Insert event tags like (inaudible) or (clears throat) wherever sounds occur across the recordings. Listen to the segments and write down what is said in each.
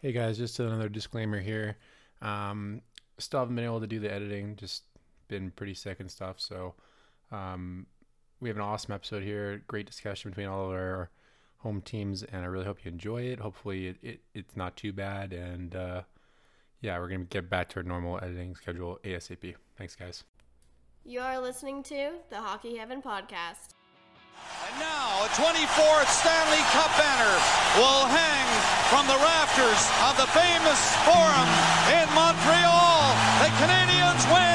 Hey guys, just another disclaimer here. Um, still haven't been able to do the editing, just been pretty sick and stuff. So um, we have an awesome episode here. Great discussion between all of our home teams, and I really hope you enjoy it. Hopefully, it, it it's not too bad. And uh, yeah, we're gonna get back to our normal editing schedule ASAP. Thanks, guys. You are listening to the Hockey Heaven Podcast. And now a 24th Stanley Cup banner will hang from the rafters of the famous Forum in Montreal. The Canadiens win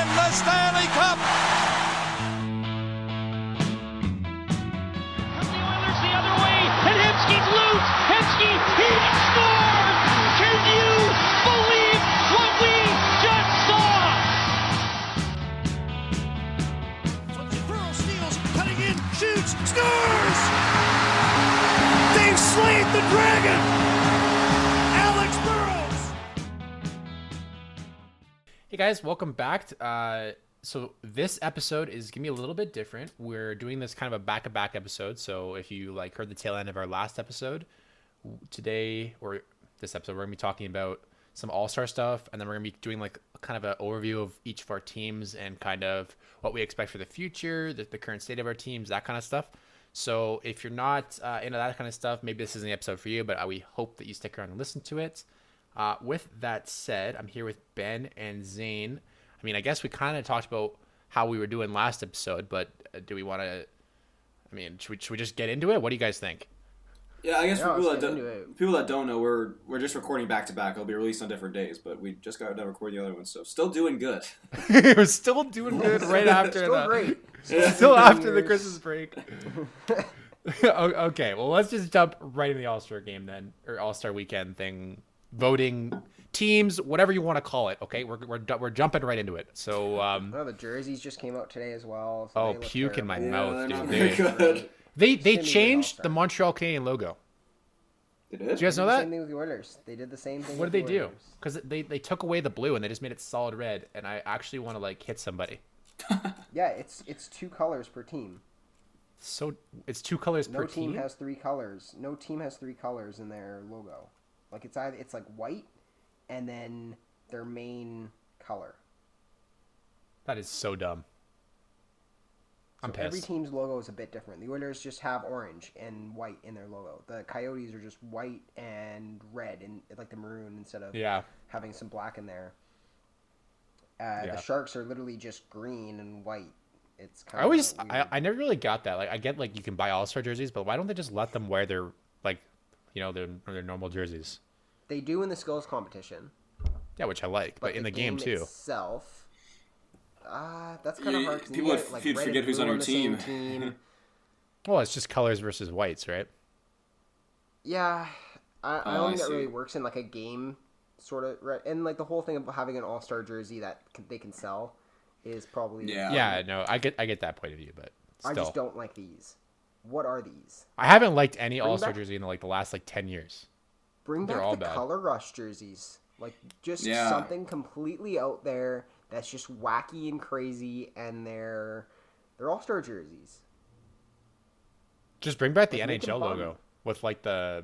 the dragon! Alex Burrows! Hey guys, welcome back. Uh, so this episode is gonna be a little bit different. We're doing this kind of a back-to-back episode. So if you like heard the tail end of our last episode, today or this episode, we're gonna be talking about some All-Star stuff, and then we're gonna be doing like kind of an overview of each of our teams and kind of what we expect for the future, the, the current state of our teams, that kind of stuff. So if you're not uh, into that kind of stuff, maybe this isn't the episode for you, but uh, we hope that you stick around and listen to it. Uh, with that said, I'm here with Ben and Zane. I mean, I guess we kind of talked about how we were doing last episode, but uh, do we want to? I mean, should we, should we just get into it? What do you guys think? Yeah, I guess Yeah, for people that don't people that don't know, we're we're just recording back to back. It'll be released on different days, but we just got done recording the other one, so still doing good. (laughs) we're still doing good (laughs) right after Still the, great. Still (laughs) after the Christmas break. (laughs) Okay, well, let's just jump right in the All Star game then, or All Star weekend thing, voting teams, whatever you want to call it. Okay, we're we're, we're jumping right into it. So, um, Oh, the jerseys just came out today as well. so Oh, they look puke in my terrible. mouth, they're dude. not They- good. they they Same as the changed the Montreal Canadien logo. They did. Did you guys know Did the that? Same thing with the Oilers. They did the same thing. What with did they the do? Because they, they took away the blue and they just made it solid red, and I actually want to like hit somebody. (laughs) Yeah, it's it's two colors per team. So it's two colors No per team, No team. has three colors. No team has three colors in their logo. Like it's either it's like white, and then their main color. That is so dumb. I'm So every team's logo is a bit different. The Oilers just have orange and white in their logo. The Coyotes are just white and red and like the maroon instead of Yeah, having some black in there. Uh, Yeah. The Sharks are literally just green and white. It's kind I always I, I never really got that. Like I get like you can buy All Star jerseys, but why don't they just let them wear their like you know their their normal jerseys? they do in the skills competition, Yeah, which I like, but, but, in the, game, too. itself, uh, that's kind of hard. hard. 'cause people would- get, like, forget who's on your team. team. (laughs) Well, it's just colors versus whites, right? Yeah, I, I Oh, don't I think that really works in like a game sort of right. And like the whole thing of having an All Star jersey that can, they can sell is probably Yeah. Yeah, no, I get I get that point of view, but still, I just don't like these. What are these? I haven't liked any All Star back- jersey in like the last like ten years. Bring They're back all the bad. color rush jerseys. Like just Yeah. something completely out there that's just wacky and crazy, and they're they're All Star jerseys. Just bring back the Like, NHL logo with like the,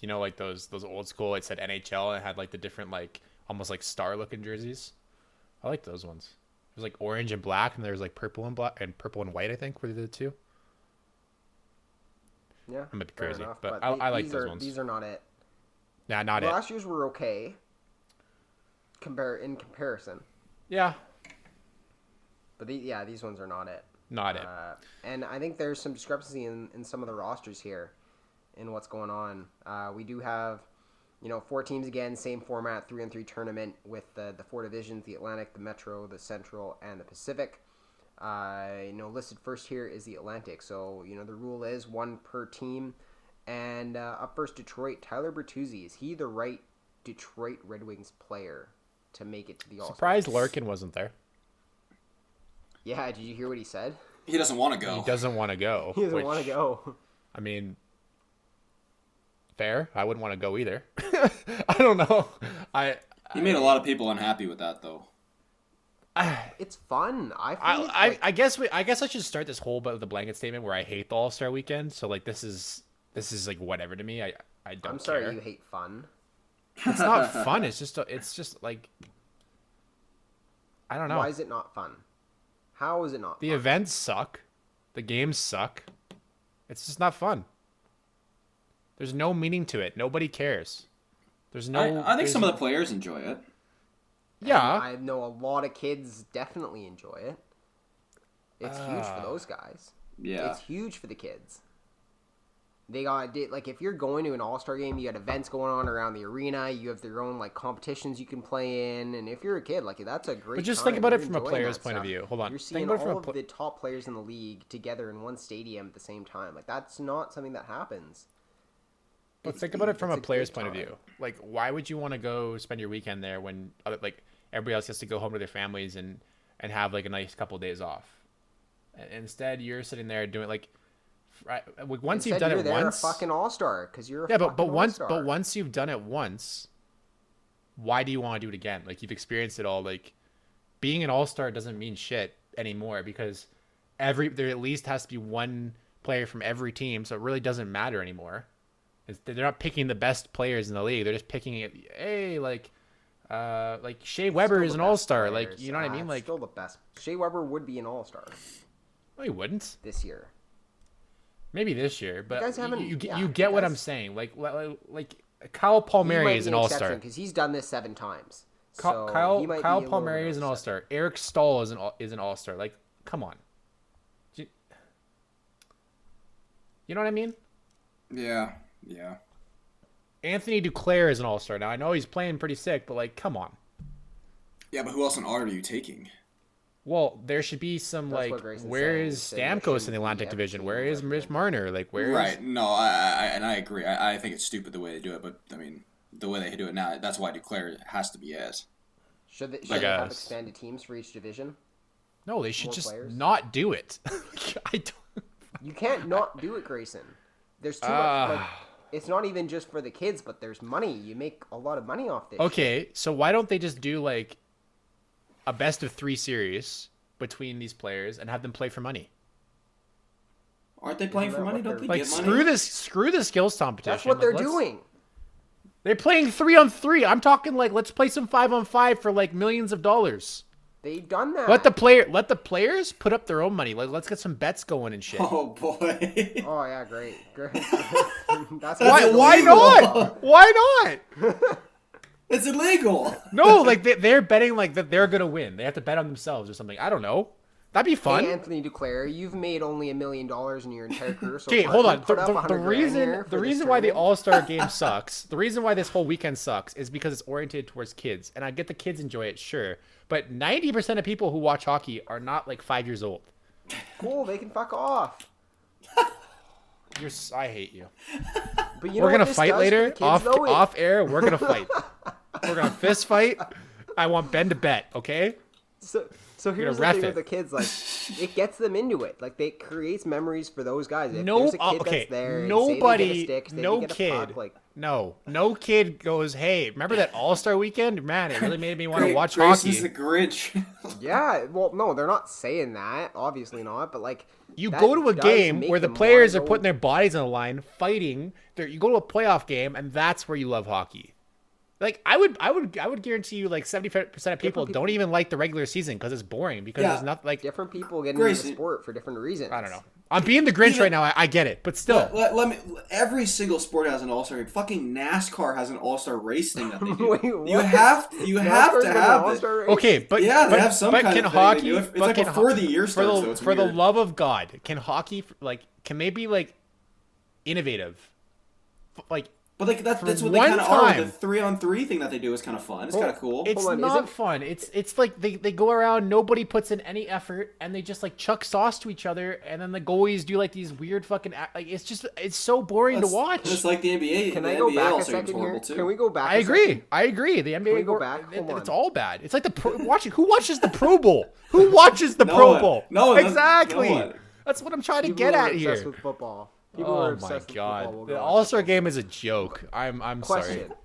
you know, like those those old school. It said NHL and it had like the different like almost like star looking jerseys. I like those ones. There's like orange and black, and there's like purple and black and purple and white. I think were the two. Yeah, I might be crazy, enough, but I- they- I like these those are, ones. These are not it. Nah, not it. Last year's were okay. Compare in comparison, Yeah, but the, yeah, these ones are not it. not it. Uh, and I think there's some discrepancy in, in some of the rosters here in what's going on. Uh, we do have, you know, four teams again, same format, three and three tournament with the, the four divisions the Atlantic, the Metro, the Central, and the Pacific. Uh, you know, listed first here is the Atlantic. So, you know, the rule is one per team. And uh, up first, Detroit. Tyler Bertuzzi. Is he the right Detroit Red Wings player to make it to the All Surprised Larkin wasn't there. Yeah, did you hear what he said? He doesn't want to go. He doesn't want to go. (laughs) He doesn't want to go. I mean, fair. I wouldn't want to go either. (laughs) I don't know. I He made a lot of people unhappy with that, though. It's fun. I I, find I, I guess we I guess I should start this whole but the blanket statement where I hate the All Star Weekend. So like this is this is like whatever to me. I I don't I'm sorry care. you hate fun. It's not (laughs) fun. It's just it's just like I don't know. Why is it not fun? How is it not? The fun? events suck. The games suck. It's just not fun. There's no meaning to it. Nobody cares. There's no. I, I think some of the players enjoy it. Yeah. I know a lot of kids definitely enjoy it. It's huge Ah. for those guys. Yeah. It's huge for the kids. They got did- like if you're going to an all star game, you got events going on around the arena. You have their own like competitions you can play in, and if you're a kid, like that's a great. But just think about it You're from a player's that point of view. Hold on. You're Think seeing about it from a all pl- of the top players in the league together in one stadium at the same time. Like that's not something that happens. But think about it from a player's point of view. Like, why would you want to go spend your weekend there when, other, like, everybody else has to go home to their families and and have like a nice couple days off? And instead, you're sitting there doing like, once you've done it once, a fucking all star because you're a yeah, but but once all-star. but once you've done it once, why do you want to do it again? Like you've experienced it all. Like being an all star doesn't mean shit anymore because every there at least has to be one player from every team, so it really doesn't matter anymore. It's, they're not picking the best players in the league. They're just picking it. Hey, like, uh, like Shea Weber is an all star. Like, you know what I Ah, mean? Like, still the best. Shea Weber would be an all star no, he wouldn't. this year. Maybe this year, but guys you, haven't- you, get yeah, you you get what I'm saying. Like, like, like Kyle Palmieri is an all star. because he's done this seven times. Ky- So Kyle he Kyle be a little Palmieri is an all star. Eric Staal is an all, is an all star. Like, come on. You, you know what I mean? Yeah. Yeah. Anthony Duclair is an all star. Now I know he's playing pretty sick, but like, come on. Yeah, but who else on art are you taking? Well, there should be some That's like, Grayson's where saying. is He said there Stamkos in the Atlantic Division? Where is Mitch Marner? Like, where? Right. No, I, I and I agree. I, I think it's stupid the way they do it, but I mean, the way they do it now, that's why Duclair has to be as. Should they, should I they have expanded teams for each division? No, they should More just players? not do it. (laughs) I don't. You can't not do it, Grayson. There's too Ah. much. Like, it's not even just for the kids, but there's money. You make a lot of money off this. Okay, so why don't they just do like a best of three series between these players and have them play for money? Aren't they playing for money? Don't they Like get screw this, screw the skills competition. That's what Like, they're let's- doing. They're playing three on three. I'm talking like let's play some five on five for like millions of dollars. They've done that. Let the player, let the players put up their own money. Like let's get some bets going and shit. Oh boy. Oh yeah, great, (laughs) great. (laughs) That's why? Why not? Why not? it's illegal. No, like they, they're betting like that they're gonna win. They have to bet on themselves or something. I don't know. That'd be fun. Hey, Anthony Duclair, you've made only a million dollars in your entire career so Okay, hold on. The, the- the reason the reason why the? All Star game (laughs) sucks, the reason why this whole weekend sucks, is because it's oriented towards kids, and I get the kids enjoy it, sure, but ninety percent of people who watch hockey are not like five years old. cool, they can fuck off. (laughs) You're, I hate you. But you we're gonna fight later kids, off though? Off air. We're gonna fight. (laughs) we're gonna fist fight. I want Ben to bet. Okay. So, so here's the thing it. with the kids, like it gets them into it. Like they creates memories for those guys. If no, there's a uh, okay. that's there, and say they get a Nobody, stick, they no get a kid, puck, like no, no kid goes. Hey, remember that All Star weekend? Man, it really made me want to watch Grayson's hockey. the Grinch. (laughs) yeah. Well, no, they're not saying that. Obviously not. But like You that go to a game where the players are putting their bodies on the line, fighting. They're, you go to a playoff game, and that's where you love hockey. Like I would, I would, I would guarantee you, like seventy percent of people, people- don't even like the regular season because it's boring. Because Yeah. there's nothing like different people get into the sport for different reasons. I don't know. I'm being the Grinch Even- right now. I, I get it, but still, let, let, let me. Every single sport has an all star. Fucking NASCAR has an all star race thing that they (laughs) do. Wait, you what? have you have to have it. all-star? Okay, but Yeah, they but, have some but kind can of thing they hockey? do. It's but like can before ho- the year for the so it's for the love of God, can hockey like can they be like innovative? Like But like that, that's what they kind of are. The three on three thing that they do is kind of fun. It's kind of cool. it's on, not isn't- fun. It's it's like they, they go around, nobody puts in any effort, and they just like chuck sauce to each other, and then the goalies do like these weird fucking act- like it's just it's so boring That's- to watch. It's like the NBA. Can the I go NBA back a second here? too. Can we go back? I a agree. second? I agree. The NBA we go wor- back? it- Hold it's all bad. It's like the pro, watching who watches the Pro Bowl? Who watches the (laughs) No Pro one. Bowl? No exactly. no one. That's what I'm trying to People get who are at obsessed here. with football. People who are Oh obsessed my with god, the go All Star game is a joke. I'm I'm Question. sorry.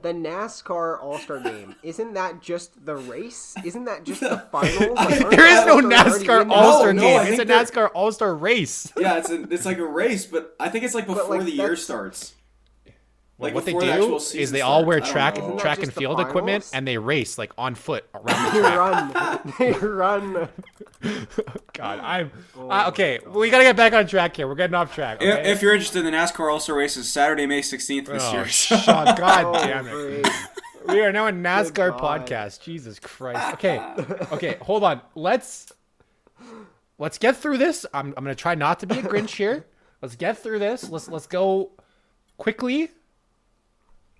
The NASCAR All Star Game (laughs) isn't that just the race? Isn't that just the (laughs) final? (laughs) Like, aren't There is no NASCAR? All Star no, game. I It's a think they're- NASCAR All Star race. Yeah, it's a, it's like a race, but I think it's like before like, the year starts. Like what they before the do is they all wear track don't know. Isn't that track and the field equipment and they race like on foot around (laughs) the track. run. (laughs) They run. God, I'm Oh uh, okay. We gotta get back on track here. We're getting off track. If, Okay? if you're interested, the NASCAR also races Saturday, May 16th this oh, year. Sean, God (laughs) Oh, damn it. great. We are now a NASCAR God. podcast. Jesus Christ. Okay. Okay, hold on. Let's let's get through this. I'm I'm gonna try not to be a Grinch here. Let's get through this. Let's let's go quickly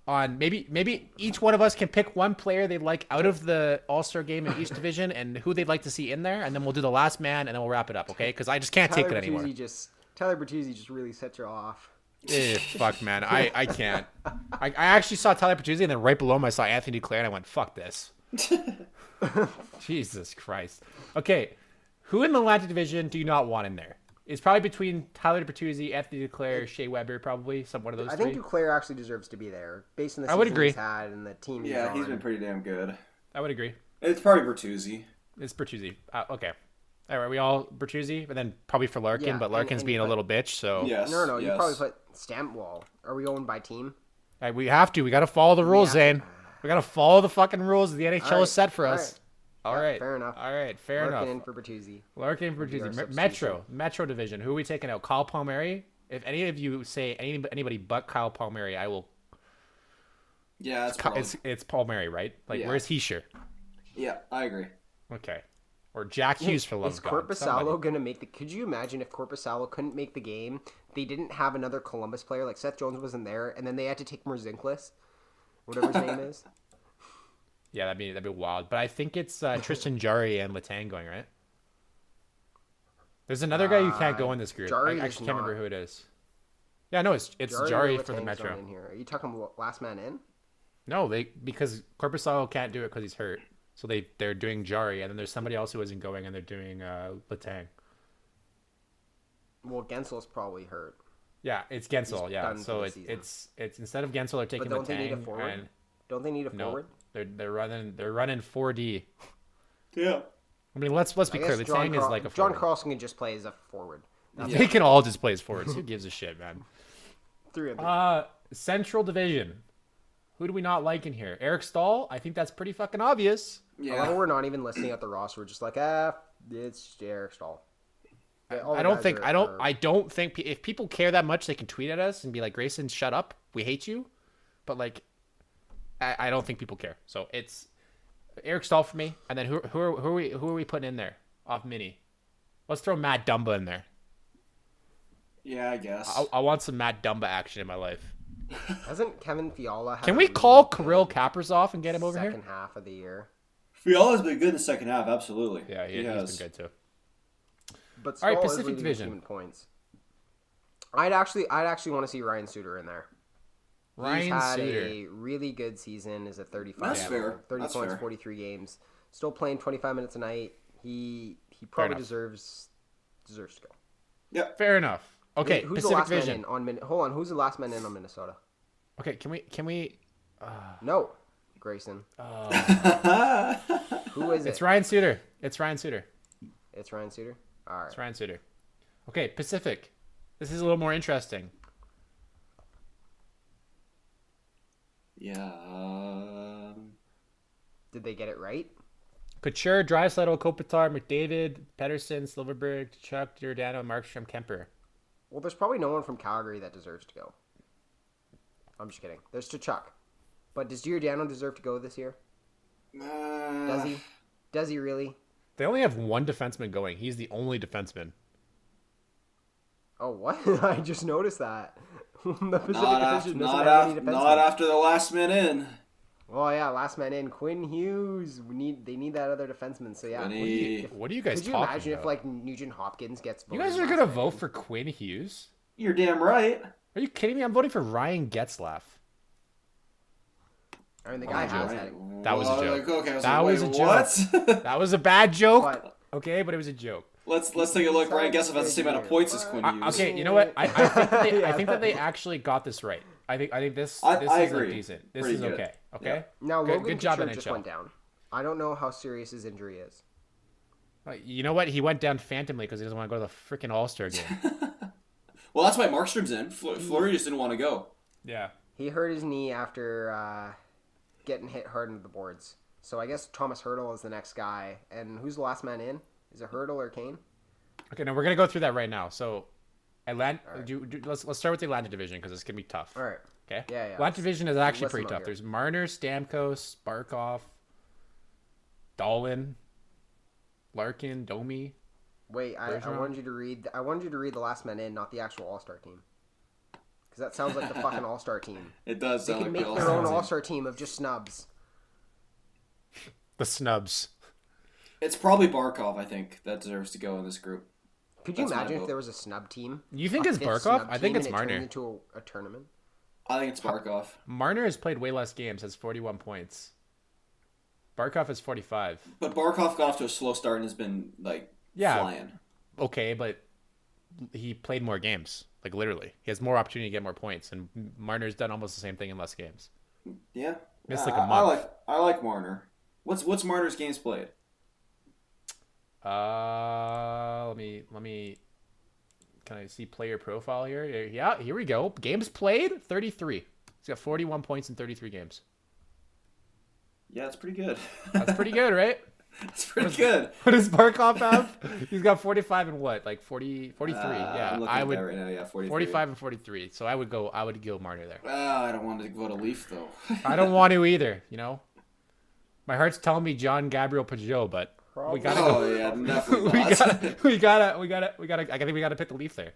on maybe maybe each one of us can pick one player they'd like out of the All Star game in each (laughs) division and who they'd like to see in there, and then we'll do the last man and then we'll wrap it up, okay? Because I just can't take Tyler it anymore. Bertuzzi just Tyler Bertuzzi just really sets her off. Eh, fuck, man. I, I can't. (laughs) I, I actually saw Tyler Bertuzzi, and then right below him, I saw Anthony Duclair, and I went, fuck this. (laughs) Jesus Christ. Okay, who in the Atlantic Division do you not want in there? It's probably between Tyler Bertuzzi, Anthony Duclair, Shea Weber, probably some one of those I three. think Duclair actually deserves to be there based on the I would agree. he's had and the team. He's yeah, he's on. been pretty damn good. I would agree. It's probably Bertuzzi. It's Bertuzzi. Uh, okay. All right, we all Bertuzzi, and then probably for Larkin, Yeah, but Larkin's and being you a little bitch, so Yes. No, no, you probably put stamp wall. Are we going by team? All right, we have to. We got to follow the rules, Yeah. Zane. We got to follow the fucking rules the NHL All right, has set for all us. right. All Yeah, right. fair enough. All right, fair Larkin enough. in for Bertuzzi. Larkin be our Bertuzzi. Metro, Metro Division. Who are we taking out? Kyle Palmieri. If any of you say any, anybody but Kyle Palmieri, I will. Yeah, It's probably. it's, it's Palmieri, right? Like, Yeah. where's Hischier? Yeah, I agree. Okay, or Jack Hughes for love Is of God. Korpisalo gonna make the? Could you imagine if Korpisalo couldn't make the game? They didn't have another Columbus player like Seth Jones wasn't there, and then they had to take Merzinklis, whatever his (laughs) name is. Yeah, that'd be that'd be wild. But I think it's uh, (laughs) Tristan Jarry and Letang going right. There's another guy who can't go in this group. Jarry I actually can't remember who it is. Yeah, no, it's it's Jarry Jarry, for the Metro. In here. Are you talking about last man in? No, they because Korpisalo can't do it because he's hurt. So they they're doing Jarry, and then there's somebody else who isn't going, and they're doing uh, Letang. Well, Guentzel's probably hurt. Yeah, it's Guentzel. He's Yeah, so the it's it's it's instead of Guentzel, they're taking But don't they need a Letang, forward? and Don't they need a no, forward? They're they're running they're running 4D. Yeah. I mean, let's let's be I clear. guess John, Letang is like a John forward. Carlson can just play as a forward. They can all just play as forwards. Who gives a shit, man? (laughs) Three of them. Uh, Central Division. Who do we not like in here? Eric Staal. I think that's pretty fucking obvious. Yeah. how we're not even listening at the roster. We're just like, ah, it's Eric Staal. Yeah, I don't think are- I don't are- I don't think if people care that much, they can tweet at us and be like, "Grayson, shut up. We hate you." But like, I, I don't think people care. So it's Eric Staal for me, and then who who are, who are we who are we putting in there off mini? Let's throw Matt Dumba in there. Yeah, I guess. I, I want some Matt Dumba action in my life. Hasn't Kevin Fiala? had Can we really call good Kirill Kaprizov and get him over second here? half of the year? Fiala's been good in the second half, absolutely. Yeah, he, he has has. been good too. But All right, Staal is Pacific leading Division. points. I'd actually, I'd actually want to see Ryan Suter in there. Ryan He's had Suter. a really good season. Is at 35. That's now, fair. 30 That's points, fair. 43 games. Still playing 25 minutes a night. He he probably deserves deserves to go. Yep. Fair enough. Okay, Who's the Pacific last man in on Min- Hold on. Who's the last man in on Minnesota? Okay, can we can we? Uh, no, Grayson. Uh, (laughs) Who is it? It's Ryan Suter. It's Ryan Suter. It's Ryan Suter. All right. It's Ryan Suter. Okay, Pacific. This is a little more interesting. Yeah. Um, Did they get it right? Couture, Draisaitl, Kopitar, McDavid, Pettersson, Silfverberg, Chuck, Giordano, Markstrom, Kuemper. Well, there's probably no one from Calgary that deserves to go. I'm just kidding. There's Chuck. But does Giordano deserve to go this year? Does uh, he? Does he really? They only have one defenseman going. He's the only defenseman. Oh, what? (laughs) I just noticed that. (laughs) the Pacific Not, af- Division doesn't not, have af- any not after the last man in. Well, yeah, last man in, Quinn Hughes. We need they need that other defenseman. So yeah, Vinny- if- What are you guys could you imagine about? if like Nugent Hopkins gets? you guys are gonna vote in? for Quinn Hughes? You're damn right. Are you kidding me? I'm voting for Ryan Getzlaf. I mean, the guy has Right. had. That was a joke. like, okay, was That like, was a joke. What? (laughs) That was a bad joke. But Okay, but it was a joke. Let's let's take a look. Ryan Getzlaf has the same amount of points as Quinn Hughes. okay, you know what? I, I think that they, (laughs) I think that they actually got this right. I think I think this I- this I is agree. decent. This Pretty is good. okay. Okay. now good, Logan good job Couture just NHL. went down. I don't know how serious his injury is. Uh, You know what? He went down phantomly because he doesn't want to go to the freaking All Star game. (laughs) Well, that's why Markstrom's in. Fl- Fleury just didn't want to go. yeah. He hurt his knee after uh, getting hit hard into the boards. So I guess Thomas Hertl is the next guy. And who's the last man in? Is it Hertl or Kane? Okay, now we're gonna go through that right now. So, Atlanta. Do, do, let's let's start with the Atlanta division because it's gonna be tough. All right. Okay. Yeah, yeah. Atlanta division is actually listen pretty tough. here. There's Marner, Stamkos, Barkov, Dolan, Larkin, Domi. Wait, I, I wanted you to read. I wanted you to read the last man in, not the actual All Star team. Because that sounds like the fucking (laughs) All Star team. It does They sound can like make the their own All-Star All team. Star team of just snubs. The snubs. It's probably Barkov, I think, that deserves to go in this group. Could you That's my imagine if there was a snub team? You think A it's Barkov? I think it's and it Marner. Into a, a tournament. I think it's Barkov. Marner has played way less games, has 41 points. Barkov has 45. But Barkov got off to a slow start and has been like Yeah. flying. Okay, but he played more games. Like literally, he has more opportunity to get more points, and Marner's done almost the same thing in less games. Yeah. Missed Yeah, like a I- I month. like I like Marner. What's what's Marner's games played? Uh, let me let me. Can I see player profile here? Yeah, here we go. Games played, 33. He's got 41 points in 33 games. Yeah, it's pretty good. That's pretty good, right? (laughs) That's pretty good. (laughs) What does Barkov have? He's got 45 and what? Like 40, 43. Uh, yeah, I would right now. Yeah, 43. 45 and 43. So I would go. I would go Marner there. Ah, I don't want to vote a Leaf though. I don't want to (laughs) either. You know, my heart's telling me John Gabriel Pageau, but we gotta go. oh yeah, definitely (laughs) we gotta, we gotta, we gotta, we gotta. I think we gotta pick the Leaf there.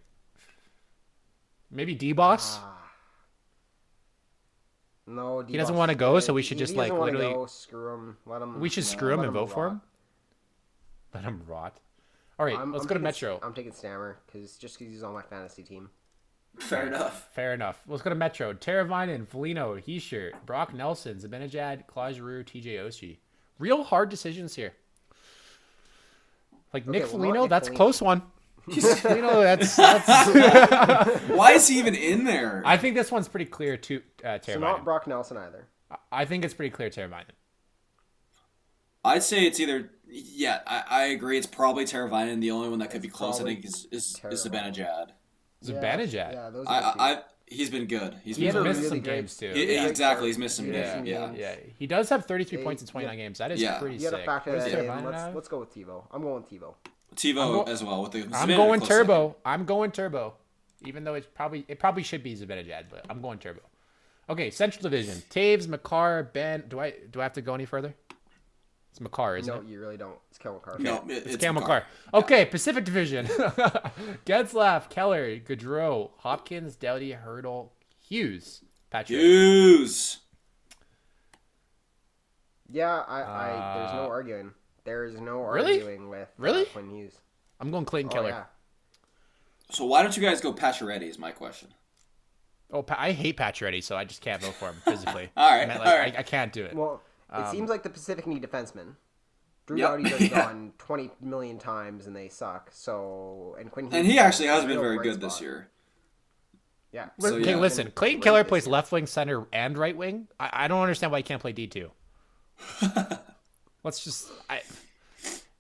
Maybe D boss. Ah. No, He doesn't wanna go, so we should just, like, literally- Go, screw him. Let him. we should no, screw him let and vote for him. Let him rot. All right, I'm- let's I'm go to Metro. I'm taking Stammer because just because he's on my fantasy team. Fair enough. Fair enough. Let's go to Metro. Teravainen, Felino, Hischier, Brock Nelson, Zibanejad, Claude Giroux, TJ Oshie. Real hard decisions here. Like Nick well, not Felino, Nick that's a Foligno. close one. (laughs) Felino, that's, that's Why is he even in there? I think this one's pretty clear to uh, So not Teravainen. Brock Nelson either. I think it's pretty clear Teravainen. I'd say it's either. Yeah, I, I agree. It's probably Teravainen. The only one that could be close, I think, is is, is Teravainen. Zibanejad. Zibanejad. Yeah, those I, are. I, I he's been good. He's He been has good. missed really some great- games too. He- yeah. exactly, he's missed some. He's Yeah, missed yeah. yeah, he does have 33 They- points in 29 games. That is Yeah. pretty You gotta sick. factor What does that in. Let's, let's go with TiVo. I'm going with TiVo. TiVo go- as well with the. I'm Zibanejad going close turbo. I'm going turbo. Even though it's probably it probably should be Zibanejad, but I'm going turbo. Okay, Central Division. Toews, Makar, Benn. Do I do I have to go any further? It's Makar, isn't No, it? No, you really don't. It's Kellen Carr. second. No, it- It's, it's Cam Makar. Makar. Okay, Pacific Division. (laughs) Getzlaf, Keller, Gaudreau, Hopkins, Doughty, Hertl, Hughes, Patrick. Hughes. Yeah, I, I there's no Uh, arguing. There's no really? arguing with uh, Really? Quinn Hughes. I'm going Clayton Oh, Keller. yeah. So why don't you guys go Pacioretty? Is my question. Oh, Pa- I hate Pacioretty, so I just can't vote for him (laughs) physically. All right, I, meant, like, right. I, I can't do it. Well, it Um, seems like the Pacific need defensemen. Drew Yep. Doughty has Yeah. gone 20 million times and they suck. So and Quinn Hughes And he actually has been very bright good this year. Yeah. So, okay, yeah. listen. Clayton great Keller this plays left wing, center, and right wing. I, I don't understand why he can't play D two. (laughs) let's just. I.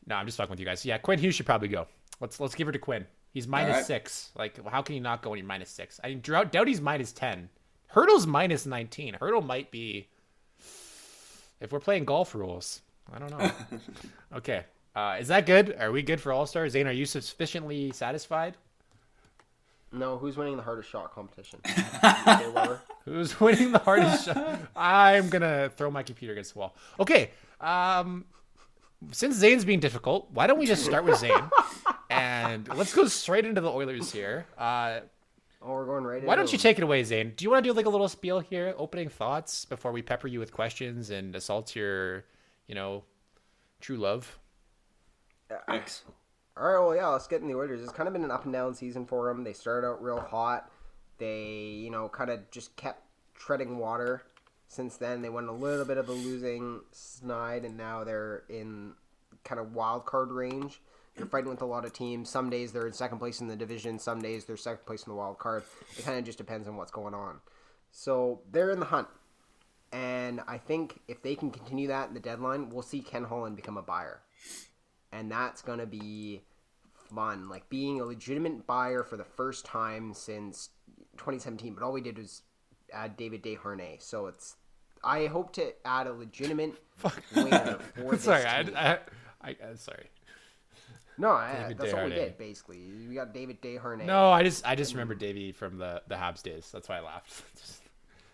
No, I'm just fucking with you guys. Yeah, Quinn Hughes should probably go. Let's let's give her to Quinn. He's minus right. six. Like, how can you not go when you're minus six? I mean, Drought, Doughty's minus ten. Hertl's minus nineteen. Hertl might be. If we're playing golf rules, I don't know. (laughs) okay, uh, is that good? Are we good for All Star? Zane, are you sufficiently satisfied? No, who's winning the hardest shot competition? (laughs) Okay, Who's winning the hardest shot? I'm gonna throw my computer against the wall. Okay. Um, since Zane's being difficult, why don't we just start with Zane (laughs) and let's go straight into the Oilers here. Uh, Oh, we're going right. why don't you take it away, Zane? Do you want to do like a little spiel here, opening thoughts before we pepper you with questions and assault your, you know, true love? Thanks. All right, well, yeah, let's get in the Oilers. It's kind of been an up and down season for them. They started out real hot. They, you know, kind of just kept treading water. Since then, they went a little bit of a losing snide, and now they're in kind of wild card range. They're fighting with a lot of teams. Some days they're in second place in the division. Some days they're second place in the wild card. It kind of just depends on what's going on. So they're in the hunt. And I think if they can continue that in the deadline, we'll see Ken Holland become a buyer and that's gonna be fun. Like being a legitimate buyer for the first time since 2017. But all we did was add David Desharnais. So it's I hope to add a legitimate winger for (laughs) this sorry. I, I, I uh, sorry. No, I, that's what we did basically. We got David Desharnais. No, I just I just remember Davey from the the Habs days. That's why I laughed. (laughs) Just-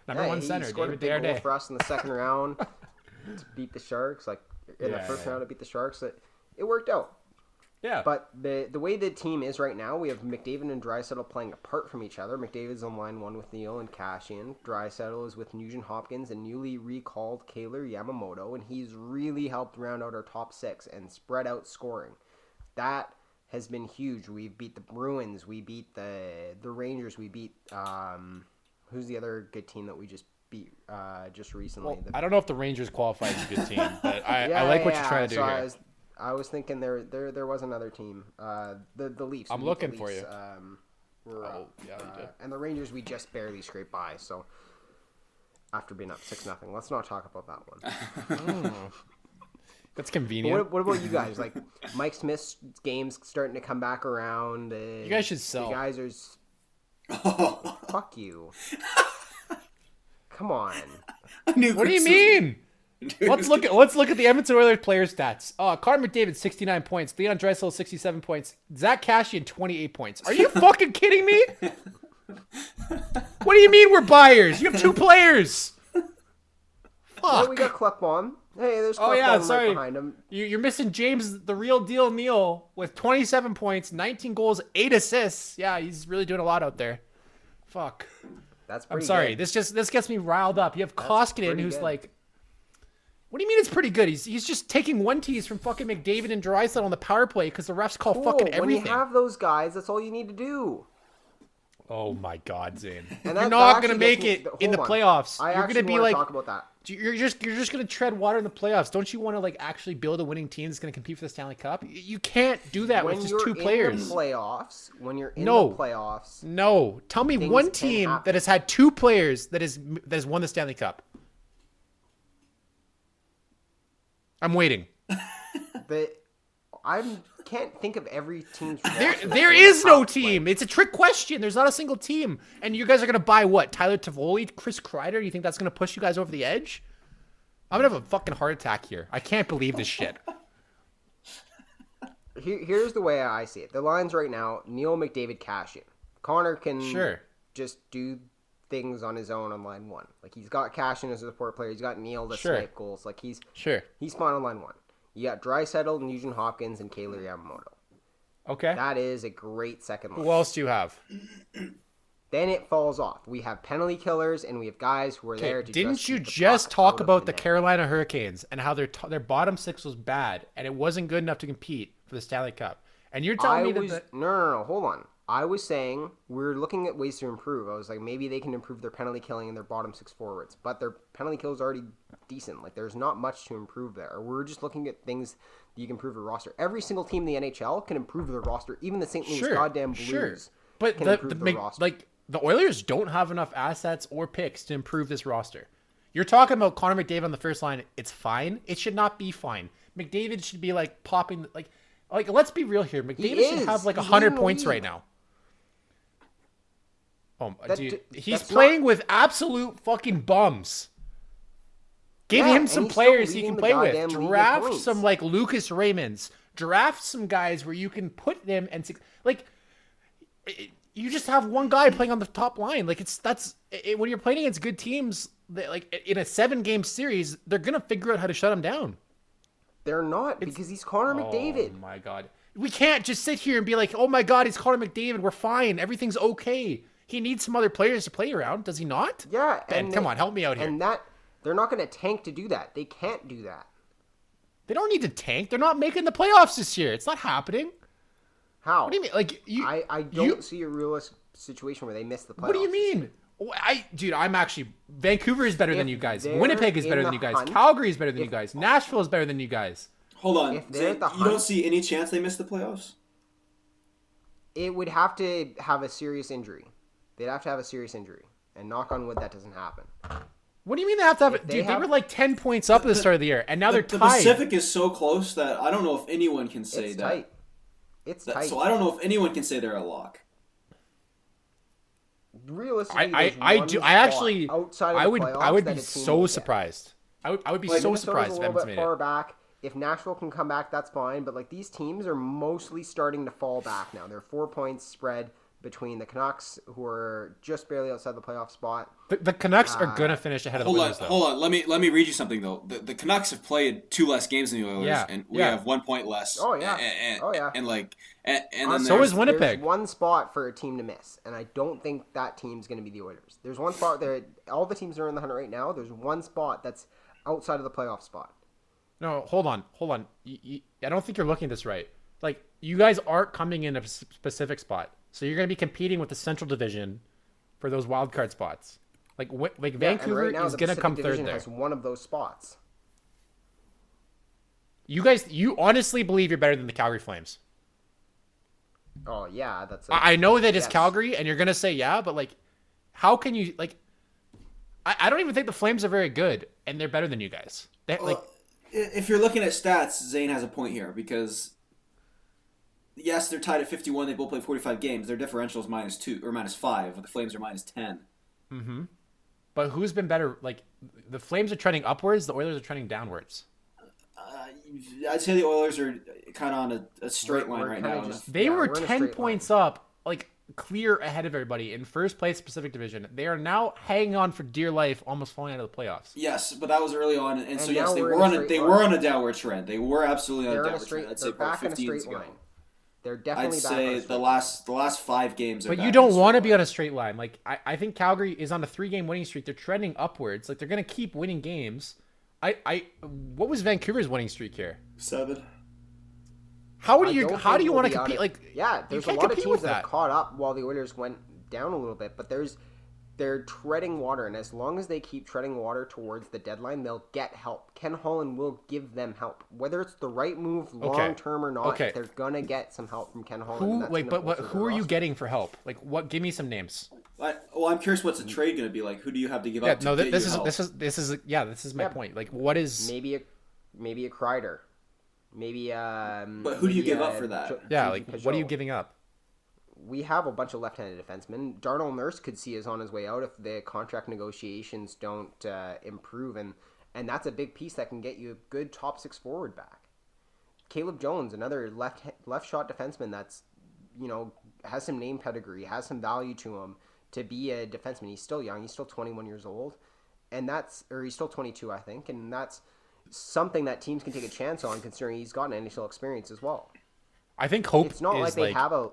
number Yeah, one he center, scored David a big goal for us in the second round (laughs) to beat the Sharks. Like in the first yeah. round to beat the Sharks. It, it worked out. Yeah, But the the way the team is right now, we have McDavid and Draisaitl playing apart from each other. McDavid's on line one with Neal and Kassian. Drysettle is with Nugent Hopkins and newly recalled Kailer Yamamoto, and he's really helped round out our top six and spread out scoring. That has been huge. We beat the Bruins, we beat the the Rangers, we beat um, who's the other good team that we just beat uh, just recently? well, The- I don't know if the Rangers qualify as a good team, but (laughs) I, yeah, I like what yeah, you're trying to do here. I was, I was thinking there, there, there was another team. Uh, the the Leafs. I'm We beat the looking for Leafs, you. Um, were, Oh, yeah, you uh, did. and the Rangers we just barely scraped by. So after being up six nothing, let's not talk about that one. (laughs) That's convenient. what, what about you guys? Like Mike Smith's games starting to come back around. Uh, you guys should sell. You guys are. s- (laughs) Fuck you. Come on. (laughs) I what do you mean? Dude, Let's look at let's look at the Edmonton Oilers player stats. Uh, Connor McDavid, 69 points. Leon Draisaitl, 67 points. Zach Kassian, 28 points. Are you (laughs) fucking kidding me? What do you mean we're buyers? You have two players. Oh, we Fuck. got Klefbom. Hey, there's Oh yeah, right sorry. behind him. You, you're missing James, the real deal Neal, with 27 points, 19 goals, eight assists. Yeah, he's really doing a lot out there. Fuck. That's I'm sorry. good. This just this gets me riled up. You have Koskinen, pretty who's good. like, what do you mean it's pretty good? He's he's just taking one tees from fucking McDavid and Draisaitl on the power play because the refs call Cool. fucking When you have those guys, that's all you need to do. Oh my God, Zane! You're not gonna make me- it in the on. playoffs. I you're gonna be like, talk about that. you're just you're just gonna tread water in the playoffs. Don't you want to like actually build a winning team that's gonna compete for the Stanley Cup? You can't do that when with just two in players. the playoffs, when you're in No. the playoffs, No, tell me one team happen. that has had two players that is that has won the Stanley Cup. I'm waiting. the I can't think of every team's. There, roster there that's is no top, team. It's a trick question. There's not a single team. And you guys are gonna buy what? Tyler Toffoli, Chris Kreider? You think that's gonna push you guys over the edge? I'm gonna have a fucking heart attack here. I can't believe this shit. (laughs) Here, here's the way I see it. The lines right now: Neal McDavid, Kassian. Connor can Sure. just do things on his own on line one. Like he's got Kassian as a support player. He's got Neal to Sure. snipe goals. Like he's Sure. he's fine on line one. You got Draisaitl, Nugent Hopkins, and Kailer Yamamoto. Okay. That is a great second line. Who else do you have? (clears throat) then it falls off. We have penalty killers, and we have guys who are there to. Didn't just you the just talk about the net. Carolina Hurricanes and how their t- their bottom six was bad and it wasn't good enough to compete for the Stanley Cup? And you're telling I me that was the, no, no, no. Hold on. I was saying we're looking at ways to improve. I was like, maybe they can improve their penalty killing and their bottom six forwards, but their penalty kill is already decent. Like, there's not much to improve there. We're just looking at things that you can improve the roster. Every single team in the NHL can improve their roster. Even the St. Louis sure, goddamn Blues sure. But can the, improve the their make- roster. like the Oilers don't have enough assets or picks to improve this roster. You're talking about Connor McDavid on the first line. It's fine. It should not be fine. McDavid should be like popping like like let's be real here. McDavid should have like hundred points league. right now. Oh, That dude, he's playing not- with absolute fucking bums. Give Yeah, him some players he can play with. goddamn league in Draft some like Lucas Raymonds. Draft some guys where you can put them and like you just have one guy playing on the top line. Like it's that's it, when you're playing against good teams. That, like in a seven game series, they're gonna figure out how to shut him down. they're not because he's Connor oh McDavid. Oh my god, we can't just sit here and be like, oh my god, he's Connor McDavid. We're fine. Everything's okay. He needs some other players to play around. Does he not? Yeah, Ben, and come they- on, help me out here. And that they're not going to tank to do that. They can't do that. They don't need to tank. They're not making the playoffs this year. It's not happening. How? What do you mean? Like you? I, I don't you- see a realistic situation where they miss the playoffs. What do you mean? I dude, I'm actually Vancouver is better than you guys. Winnipeg is better than you guys. hunt- Calgary is better than you guys. Nashville is better than you guys. Hold on. If they're Zane, at the you don't see any chance they miss the playoffs? It would have to have a serious injury. They'd have to have a serious injury. And knock on wood, that doesn't happen. What do you mean they have to have? If they dude, they have- were like ten points up at the start of the year, and now they're the, the tied. Pacific is so close that I don't know if anyone can say that. It's that. tight. It's that- tight. So I don't know if anyone can say they're a lock. realistically, I, I, I do. I actually, outside of I the would, I would be so surprised. I would, I would be Like, so Minnesota's surprised a if little Edmonton bit made far it. back. If Nashville can come back, that's fine. But like these teams are mostly starting to fall back now. They're four points spread between the Canucks, who are just barely outside the playoff spot. The, the Canucks are Uh, gonna finish ahead of the Hold on, Oilers, though. hold on. Let me let me read you something though. The, the Canucks have played two less games than the Oilers, Yeah, and we yeah. have one point less. Oh, yeah. and, and- Oh, yeah. and like and, and then Honestly, So is Winnipeg. There's one spot for a team to miss, and I don't think that team's going to be the Oilers. There's one spot there. All the teams are in the hunt right now. There's one spot that's outside of the playoff spot. No, hold on, hold on. You, you, I don't think you're looking at this right. Like you guys aren't coming in a specific spot, so you're gonna be competing with the Central Division for those wild card spots. Like wh- like Yeah, Vancouver right now, is gonna come Division third there. Has one of those spots. You guys, you honestly believe you're better than the Calgary Flames? Oh yeah, that's. A, I I know that it's Calgary, and you're gonna say yeah, but like, how can you like? I, I don't even think the Flames are very good, and they're better than you guys. They, like, Well, i- if you're looking at stats, Zane has a point here because yes, they're tied at 51. They both played 45 games. Their differential is minus two or minus five. But the Flames are minus 10. but who's been better? Like, the Flames are trending upwards, the Oilers are trending downwards. Uh, I'd say the Oilers are kind of on a, a straight We're- line we're right now. just- They Yeah, were we're 10 straight points up, like clear ahead of everybody in first place Pacific Division. They are now hanging on for dear life, almost falling out of the playoffs. Yes, but that was early on, and, so yes, they we're were on a they line. were on a downward trend. They were absolutely on they're a in a downward straight. trend. I'd They're say probably back in a 15 years straight ago. line. They're definitely. I'd definitely back on a say the line. last the last five games. Are But back you don't want to be on a straight line. Like I, I think Calgary is on a three game winning streak. They're trending upwards. Like they're gonna keep winning games. I, I what was Vancouver's winning streak here? seven. How would I you how do you we'll want to compete? it. Like yeah, there's a lot of teams that have that. caught up while the Oilers went down a little bit, but there's they're treading water, and as long as they keep treading water towards the deadline, they'll get help. Ken Holland will give them help, whether it's the right move long term or not. Okay. They're gonna get some help from Ken Holland. Who wait, but what, who their are you getting for help? Like what? Give me some names. I, well, I'm curious what's the trade going to be like. Who do you have to give Yeah, up? To no, get th- this you is help? this is this is yeah, this is my Yeah. point. Like what is Maybe a maybe a Kreider, maybe um. But who do you maybe give up for that? Jo- yeah, J.P. like what are you giving up? We have a bunch of left-handed defensemen. Darnell Nurse could see us on his way out if the contract negotiations don't uh, improve, and and that's a big piece that can get you a good top six forward back. Caleb Jones, another left left shot defenseman that's you know has some name pedigree, has some value to him to be a defenseman. He's still young. He's still 21 years old, and that's or he's still 22, I think, and that's something that teams can take a chance on considering he's got an NHL experience as well. I think hope It's not is like they have a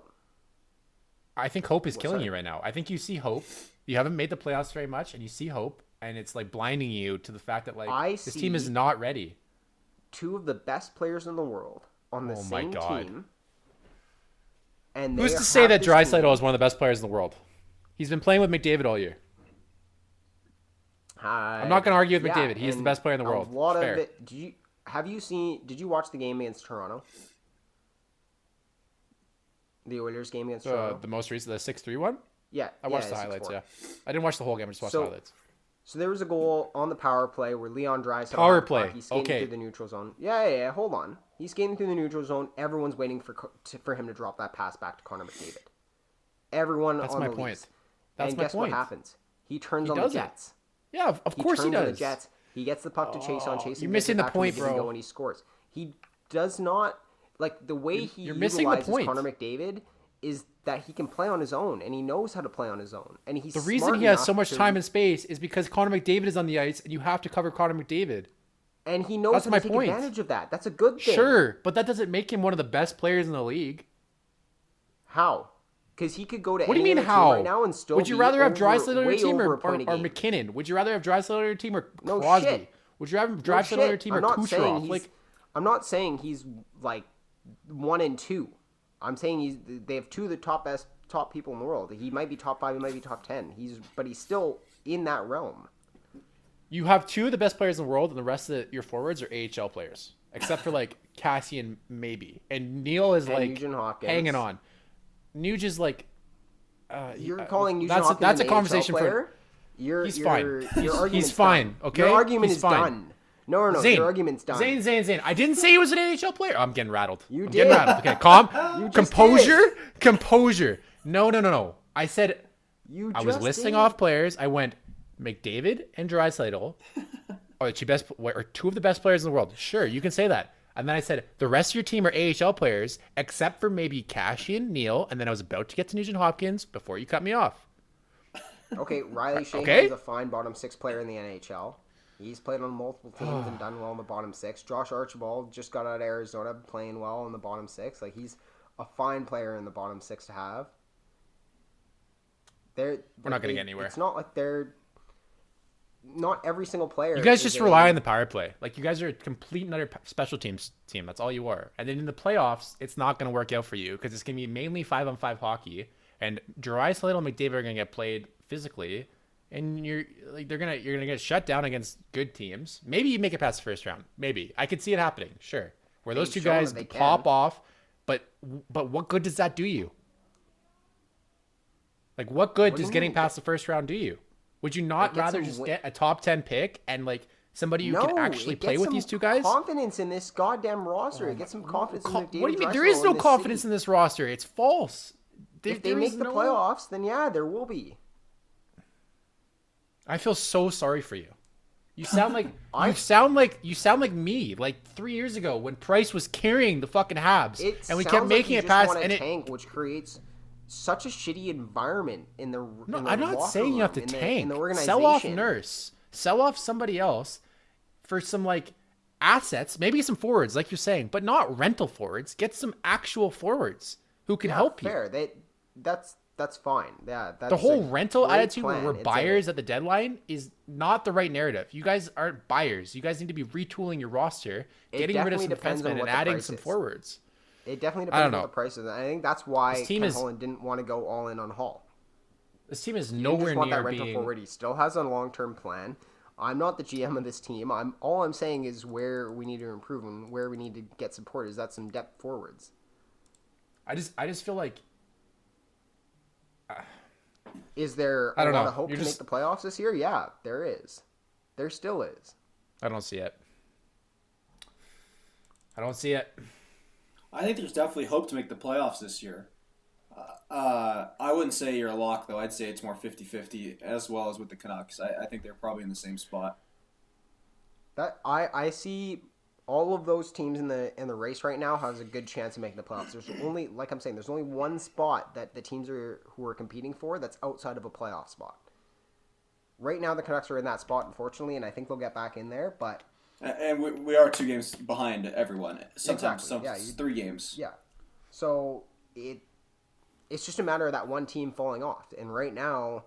I think hope is killing sorry? you right now. I think you see hope. You haven't made the playoffs very much, and you see hope, and it's like blinding you to the fact that like I this team is not ready. two of the best players in the world on the Oh my same God. team. And Who's to say that Draisaitl is one of the best players in the world? He's been playing with McDavid all year. I'm not gonna argue with McDavid. He is the best player in the world. A lot It's of fair. it. Did you have you seen? Did you watch the game against Toronto? The Oilers game against Uh, Toronto. the most recent, the six three one. yeah, I watched the highlights. Yeah, I didn't watch the whole game. I just watched So- the highlights. So there was a goal on the power play where Leon Draisaitl Power play, He's skating okay. through the neutral zone. Yeah, yeah, yeah. Hold on. He's skating through the neutral zone. Everyone's waiting for to, for him to drop that pass back to Connor McDavid. Everyone That's on my the point. Leafs. That's and my guess point. what happens? He turns He on the does it. Jets. Yeah, of, of He course he turns on the. Jets. He gets the puck to chase on chase. you're missing the point, bro. And he scores. He does not like the way he you're missing the point. Connor McDavid is that he can play on his own and he knows how to play on his own. And he's The reason he has so much to- time and space is because Connor McDavid is on the ice, and you have to cover Connor McDavid. and he knows That's how my to take point. advantage of that. That's a good thing. Sure, but that doesn't make him one of the best players in the league. How? Because he could go to What do you mean how? right now and still Would you rather have Draisaitl on your team or, or, a point a or. MacKinnon? Would you rather have Draisaitl on your team or No Crosby? shit. Would you rather have No Draisaitl on your team I'm or Kucherov? Like, I'm not saying he's like one and two. I'm saying he's they have two of the top best top people in the world. He might be top five, he might be top ten. He's but he's still in that realm. you have two of the best players in the world, and the rest of the, your forwards are AHL players, except for like (laughs) Kassian maybe, and Neal is And like hanging on. Nuge is like. Uh, You're uh, calling Nugent that's Hopkins that's a conversation AHL for player? You're, He's you're, fine. Your He's- he's fine, okay? Your argument He's is fine. done. No, no, no. Zane. Your argument's done. Zane, Zane, Zane. I didn't say he was an NHL player. I'm getting rattled. You I'm getting did. rattled. Okay, calm. (laughs) You just composure. Composure. No, no, no, no. I said You I was listing did. off players. I went McDavid and Draisaitl (laughs) are the two best, or two of the best players in the world. Sure, you can say that. And then I said the rest of your team are AHL players, except for maybe Kassian, Neal, and then I was about to get to Nugent Hopkins before you cut me off. Okay, Riley uh, Shane Okay. is a fine bottom six player in the NHL. He's played on multiple teams and (sighs) done well in the bottom six. Josh Archibald just got out of Arizona, playing well in the bottom six. Like he's a fine player in the bottom six to have. They're We're not gonna get anywhere. It's not like they're not every single player. You guys just rely on the power play. Like you guys are a complete and utter special teams team. That's all you are. And then in the playoffs, it's not going to work out for you because it's going to be mainly five on five hockey. And Draisaitl and McDavid are going to get played physically, and you're like they're gonna you're gonna get shut down against good teams. Maybe you make it past the first round. Maybe I could see it happening. Sure, where those two guys they can. pop off, but but what good does that do you? Like what good What does getting mean? past the first round do you? Would you not rather just get a top ten pick and like somebody you no, can actually play with these two guys? Confidence in this goddamn roster. it gets some oh, confidence Co- in what do you mean? There Drysdale no this confidence in this roster. It's false. There- If they make the no- playoffs, then yeah, there will be. I feel so sorry for you. You sound like I- (laughs) you sound like you sound like me like three years ago when Price was carrying the fucking Habs It and we kept like making you it past and it. tank, which creates such a shitty environment in the. No, in the I'm not saying you have to room, the- tank. the organization. Sell off Nurse. Sell off somebody else for some like assets, maybe some forwards, like you're saying, but not rental forwards. Get some actual forwards who can Yeah, help you. fair. They, that's that's fine. Yeah, that's the whole rental attitude where we're It's a- buyers at the deadline is not the right narrative. You guys aren't buyers. You guys need to be retooling your roster, It getting rid of some defensemen, and adding some is. forwards. It definitely I don't depends on know. the price of that. I think that's why This team Ken is- Holland didn't want to go all in on Hall. This team is nowhere just want near that rental being. forward. He still has a long term plan. I'm not the GM of this team. I'm all I'm saying is where we need to improve and where we need to get support is that some depth forwards. I just, I just feel like Is there a I don't lot know. of hope You're to just- make the playoffs this year? Yeah, there is. There still is. I don't see it. I don't see it. I think there's definitely hope to make the playoffs this year. Uh, uh, I wouldn't say you're a lock, though. I'd say it's more 50 50, as well as with the Canucks. I, I think they're probably in the same spot. That I I see all of those teams in the in the race right now has a good chance of making the playoffs. There's only like I'm saying, there's only one spot that the teams are who are competing for that's outside of a playoff spot. Right now, the Canucks are in that spot, unfortunately, and I think they'll get back in there. But And we, we are two games behind everyone. Sometimes Exactly, some, yeah, you- three games. yeah, so it it's just a matter of that one team falling off. And right now,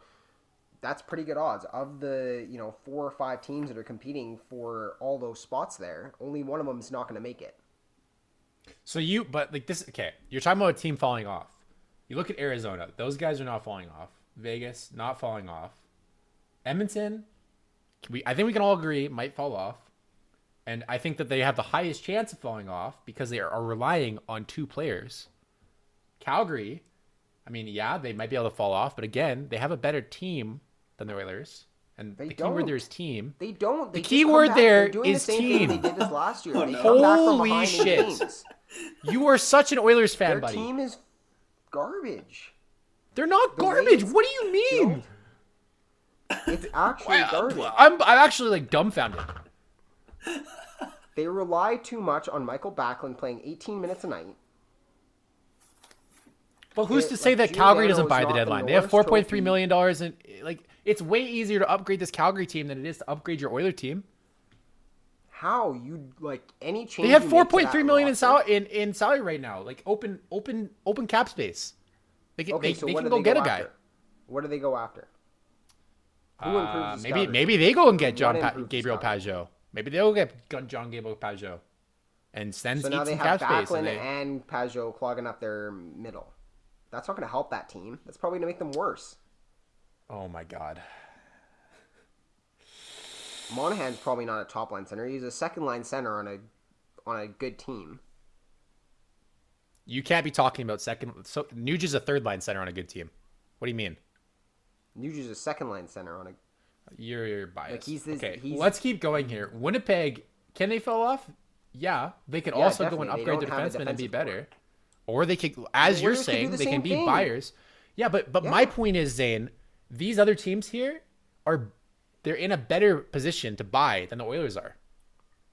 that's pretty good odds. Of the you know four or five teams that are competing for all those spots there, only one of them is not going to make it. So you, but like this, okay, you're talking about a team falling off. You look at Arizona; those guys are not falling off. Vegas not falling off. Edmonton, we I think we can all agree might fall off, and I think that they have the highest chance of falling off because they are, are relying on two players. Calgary, I mean, yeah, they might be able to fall off, but again, they have a better team than the Oilers, and They the keyword don't. there is team. They don't. They The just key word back. there They're doing is the team. they did this last year. (laughs) Oh, no. come back from Holy shit. You are such an Oilers fan, Their buddy. team is garbage. They're not The garbage. What do you mean? It's actually garbage. I'm, I'm actually like dumbfounded. They rely too much on Mikael Backlund playing 18 minutes a night. But who's It- to say like, that Calgary doesn't buy the not the deadline? They have Norris four point trophy. three million dollars, and like it's way easier to upgrade this Calgary team than it is to upgrade your Oiler team. How you like any change? They have four point three million four make to point three that million in, sal- in in salary right now, like open open open cap space. They can Okay, they, so they can go they get go a guy. What do they go after? Who Uh, improves maybe maybe they go and get John pa- Gabriel? Pageau. Maybe they'll get John Gabriel Pageau, and send So now they some have cap space. Backlund And they, and Pageau clogging up their middle. That's not going to help that team. That's probably going to make them worse. Oh my god. Monahan's probably not a top line center. He's a second line center on a on a good team. You can't be talking about second. So Nuge is a third line center on a good team. What do you mean? Nuge's a second line center on a. You're, you're biased. he's this- okay, he's- let's keep going here. Winnipeg, can they fall off? Yeah, they could Yeah, also go and upgrade their don't have a defensemen and be defensive better. Or they could, as The you're Oilers could saying, the they can be thing. buyers. Yeah, but but my point is, Zane, these other teams here are they're in a better position to buy than the Oilers are.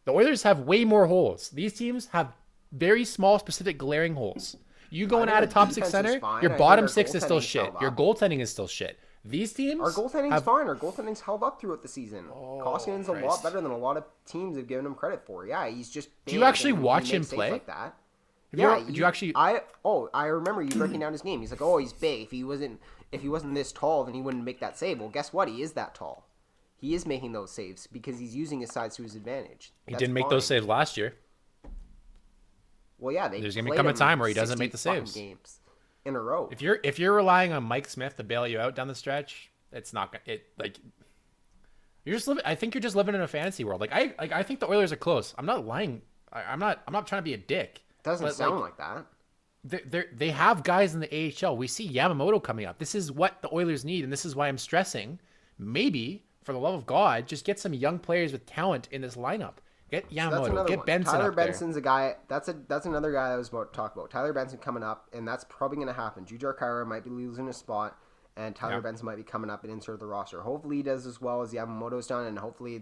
The Oilers have way more holes. These teams have very small, specific, glaring holes. You going think at a top six center, fine. your I bottom six is still shit. Your goaltending is still shit. These teams, Our goaltending's have- fine. Our goaltending's held up throughout the season. Oh, Koskinen's a lot Oh, better than a lot of teams have given him credit for. Yeah, he's just. Do you actually watch him play? Like that. Have you yeah, ever- do you actually- I oh, I remember you breaking down his game. He's like, oh, he's big. If he wasn't, if he wasn't this tall, then he wouldn't make that save. Well, guess what? He is that tall. He is making those saves because he's using his sides to his advantage. he That's didn't make those saves last year. Well, yeah, they There's gonna come a time where he doesn't make the saves. games in a row. If you're if you're relying on Mike Smith to bail you out down the stretch, it's not gonna it like you're just living. I think you're just living in a fantasy world. Like I like I think the Oilers are close. I'm not lying. I, I'm not. I'm not trying to be a dick. doesn't sound like, that. They they they have guys in the AHL. We see Yamamoto coming up. This is what the Oilers need, and this is why I'm stressing. Maybe, for the love of God, just get some young players with talent in this lineup. Get Yamamoto. another Get one. Benson Tyler up there. Benson's a guy. That's a that's another guy I was about to talk about. Tyler Benson coming up, and that's probably going to happen. Jujhar Khaira might be losing his spot, and Tyler Yeah. Benson might be coming up and insert the roster. Hopefully, he does as well as Yamamoto's done, and hopefully,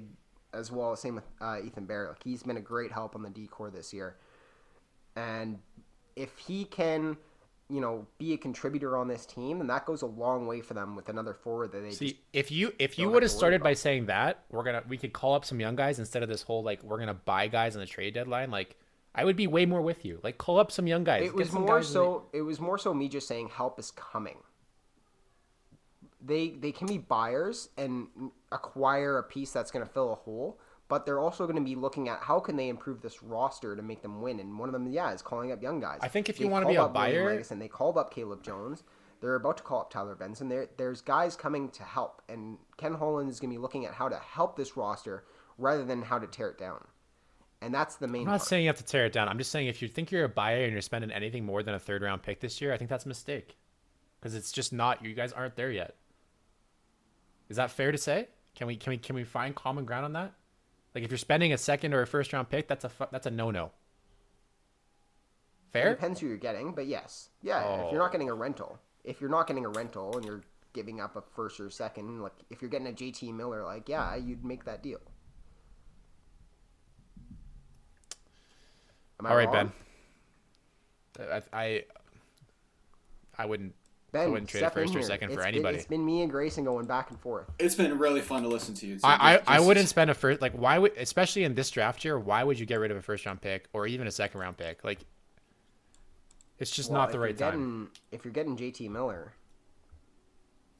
as well. Same with uh, Ethan Barrett. Like he's been a great help on the D core this year, and if he can. You know, be a contributor on this team, and that goes a long way for them with another forward that they See, if you if you would have started by saying that, we're gonna we could call up some young guys instead of this whole like we're gonna buy guys on the trade deadline. Like I would be way more with you. Like call up some young guys. It was more in the- so. It was more so me just saying help is coming. They they can be buyers and acquire a piece that's going to fill a hole, but they're also going to be looking at how can they improve this roster to make them win. And one of them, yeah, is calling up young guys. I think if They you wanna be a buyer- Lagesson, they called up Caleb Jones. They're about to call up Tyler Benson. There, there's guys coming to help, and Ken Holland is going to be looking at how to help this roster rather than how to tear it down. And that's the main. I'm not part. saying you have to tear it down. I'm just saying if you think you're a buyer and you're spending anything more than a third round pick this year, I think that's a mistake. Because it's just not. You guys aren't there yet. Is that fair to say? Can we can we can we find common ground on that? Like if you're spending a second or a first round pick, that's a fu- that's a no no. Fair. It depends who you're getting, but yes, yeah. If Oh. you're not oh. getting a rental, if you're not getting a rental and you're giving up a first or second, like if you're getting a JT Miller, like yeah, you'd make that deal. Am I All right, wrong? Ben. I, I I wouldn't Ben, wouldn't trade a step in first or here. second for It's been- anybody. it's been me and Grayson going back and forth. It's been really fun to listen to you. so I, just- I, I wouldn't spend a first like why would especially in this draft year why would you get rid of a first round pick or even a second round pick like it's just Well, not the right you're time. If you're getting JT Miller,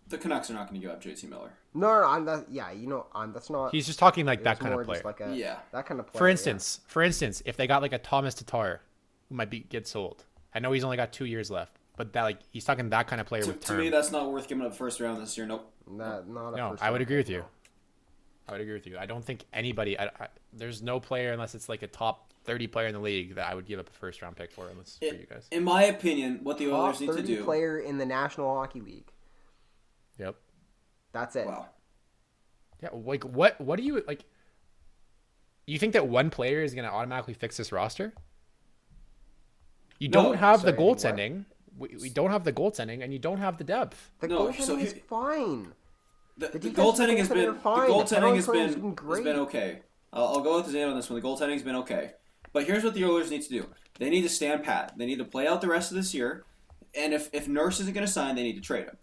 The Canucks are not going to give up JT Miller. no, no, no I'm not, yeah, you know, I'm, that's not. He's just talking like that kind of player. Like a, Yeah. that kind of player. for yeah. instance, for instance, if they got like a Tomas Tatar, who might be get sold. I know he's only got two years left, but that like he's talking that kind of player To, with to me, that's not worth giving up first round this year. Nope. Not, not a no, first I would agree with you. no. I would agree with you. I don't think anybody. I, I, there's no player unless it's like a top 30 player in the league that I would give up a first round pick for. Unless for you guys. In my opinion, what the Top Oilers need to 30 do. player in the National Hockey League. Yep. That's it. Wow. Yeah, like what? What do you like? You think that one player is going to automatically fix this roster? You No, don't have the sorry, what? goaltending. We, we don't have the goaltending, and you don't have the depth. The No, goaltending so is fine. The, The the goaltending has been the fine. The goaltending penalty has been has been has been okay. I'll, I'll go with Zane on this one. The goaltending's been okay, but here's what the Oilers need to do: they need to stand pat. They need to play out the rest of this year, and if if Nurse isn't going to sign, they need to trade him.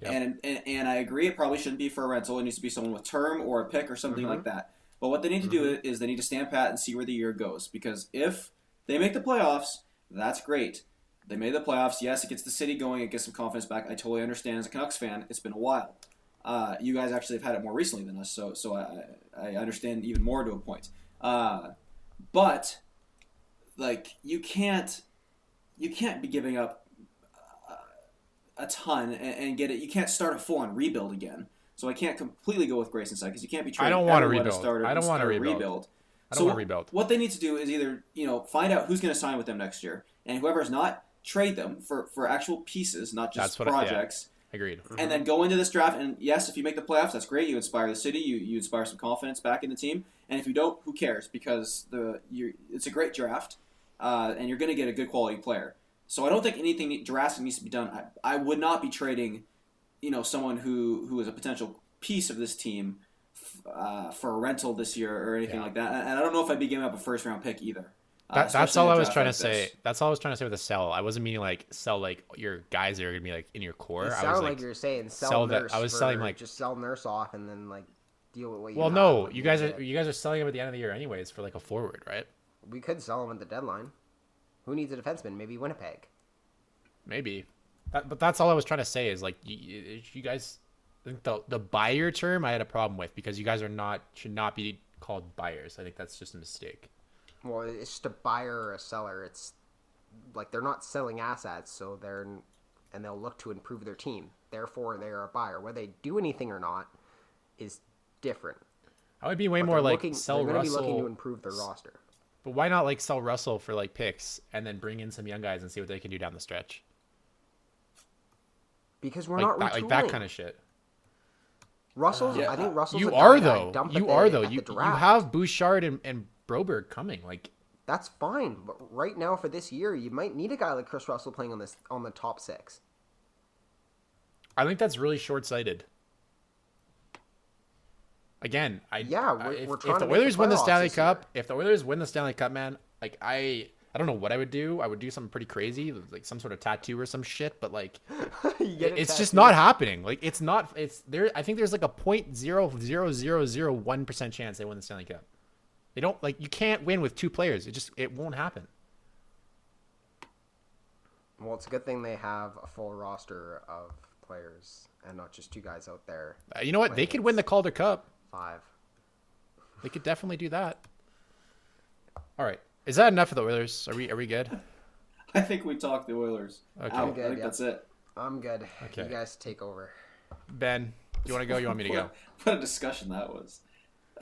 Yep. And, and and I agree, it probably shouldn't be for a rental. It needs to be someone with term or a pick or something like mm-hmm. that. But what they need to do mm-hmm. is they need to stand pat and see where the year goes. Because if they make the playoffs, that's great. They made the playoffs. Yes, it gets the city going. It gets some confidence back. I totally understand as a Canucks fan. It's been a while. Uh, you guys actually have had it more recently than us, so so I, I understand even more to a point. Uh, but like you can't you can't be giving up uh, a ton and, and get it. You can't start a full on rebuild again. So I can't completely go with Grayson side because you can't be. I don't wanna rebuild. starter I don't wanna start a rebuild. I don't so wanna rebuild. What they need to do is either you know find out who's going to sign with them next year, and whoever's not, trade them for for actual pieces, not just That's what I- yeah. projects Agreed. and then go into this draft. And yes, if you make the playoffs, that's great. You inspire the city. You, you inspire some confidence back in the team. And if you don't, who cares? Because the you it's a great draft, uh, and you're going to get a good quality player. So I don't think anything drastic needs to be done. I, I would not be trading you know, someone who who is a potential piece of this team uh, for a rental this year or anything Yeah. like that. And I don't know if I'd be giving up a first round pick either. Uh, that's all I was draft trying to like say. this. That's all I was trying to say with the sell. I wasn't meaning like sell like your guys that are gonna be like in your core. It I was like, like, you're saying sell, sell that- I was for- selling, like- just sell nurse off and then like deal with what you. well, no, you guys are get. you guys are selling him at the end of the year anyways for like a forward, right? We could sell him at the deadline. Who needs a defenseman? Maybe Winnipeg. Maybe, that, but that's all I was trying to say is like you, you- you guys. I think the the buyer term I had a problem with because you guys are not should not be called buyers. I think that's just a mistake. Well, it's just a buyer or a seller. It's like they're not selling assets, so they're and they'll look to improve their team. Therefore, they are a buyer. Whether they do anything or not is different. I would be way But more like looking, sell they're gonna Russell. be looking to improve their roster. But why not like sell Russell for like picks and then bring in some young guys and see what they can do down the stretch? Because we're Like not that, like that kind of shit. Russell's. Yeah, I think Russell's. you a are guy that I though. You are though. You you have Bouchard and, and Broberg coming. Like That's fine, but right now for this year, you might need a guy like Kris Russell playing on this on the top six. I think that's really short sighted. Again, I Yeah, we're- if, we're if the make the Oilers win the Stanley. Cup, if the Oilers win the Stanley Cup, man, like I I don't know what I would do. I would do something pretty crazy, like some sort of tattoo or some shit. But like, (laughs) You get it it's just not happening. Like it's not. It's there. I think there's like a point zero zero zero zero one percent chance they win the Stanley Cup. They don't like you can't win with two players. It just it won't happen. Well, it's a good thing they have a full roster of players and not just two guys out there. Uh, you know what? They could win the Calder Cup. Five. They could definitely do that. All right. Is that enough for the Oilers? Are we are we good? (laughs) I think we talked the Oilers. Okay. out. Good, I think yeah. that's it. I'm good. Okay. You guys take over. Ben, you want to go? You want me to (laughs) go? What a discussion that was.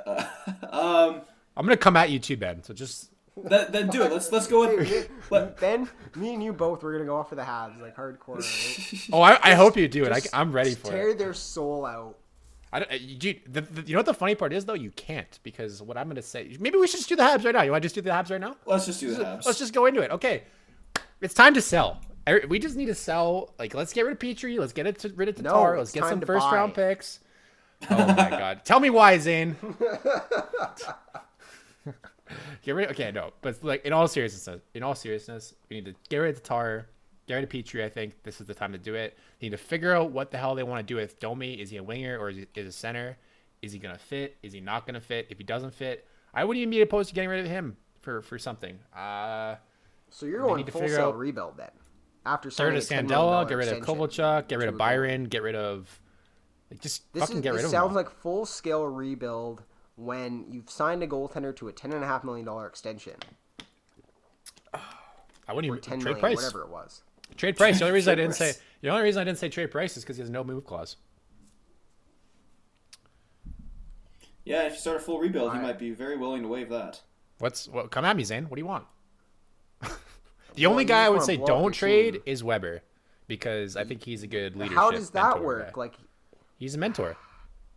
Uh, (laughs) um, I'm gonna come at you too, Ben. So just then, then do it. Let's let's go with. Let, (laughs) Ben, me and you both We're gonna go off for the Habs, like hardcore. Right? (laughs) oh, I, I hope you do it. I, Just- I'm ready just for tear it. Tear their soul out. I don't, uh, you, the, the, you know what the funny part is though? You can't because what I'm gonna say. Maybe we should just do the Habs right now. You want to just do the Habs right now? let's just do the Habs. Let's just go into it. Okay, it's time to sell. Er- We just need to sell. Like, let's get rid of Petry. Let's get it to, rid of No, Tatar. it's let's get some to first round picks. Oh my god! Tell me why, Zane. (laughs) get rid. Of, okay, no, but like in all seriousness, in all seriousness, we need to get rid of Tatar. Get rid of Petry. I think this is the time to do it. They need to figure out what the hell they want to do with Domi. Is he a winger or is he is a center? Is he gonna fit? Is he not gonna fit? If he doesn't fit, I wouldn't even be opposed to getting rid of him for for something. Uh, So you're going full figure out- rebuild then. After get rid of a $10 million Sandella, get rid of Kovalchuk, get rid of. Byron, get rid of like just This, fucking is, get rid of them. sounds all. like full scale rebuild when you've signed a goaltender to a ten and a half million dollar extension I wouldn't even ten trade million, price. whatever it was. Trade price. The only reason I (laughs) didn't say the only reason I didn't say trade price is because he has no move clause. Yeah, if you start a full rebuild, he might be very willing to waive that. What's what? Come at me, Zane. What do you want? (laughs) the only guy I would say don't trade team. is Weber because I think he's a good leadership. How does that mentor work? guy. Like he's a mentor.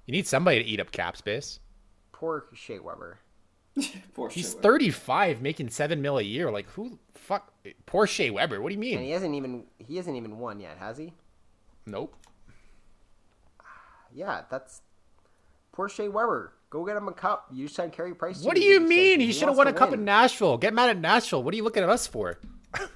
You need somebody to eat up cap space. Poor Shea Weber. (laughs) Poor He's shit. 35, making seven mil a year. Like who? Fuck. Poor Shea Weber. What do you And he mean? hasn't even he hasn't even won yet, has he? Nope. (sighs) Yeah, that's poor Shea Weber. Go get him a cup. You just signed Carey Price. What do you mean? extension. He should have won to a cup win. in Nashville. Get mad at Nashville. What are you looking at us for? (laughs)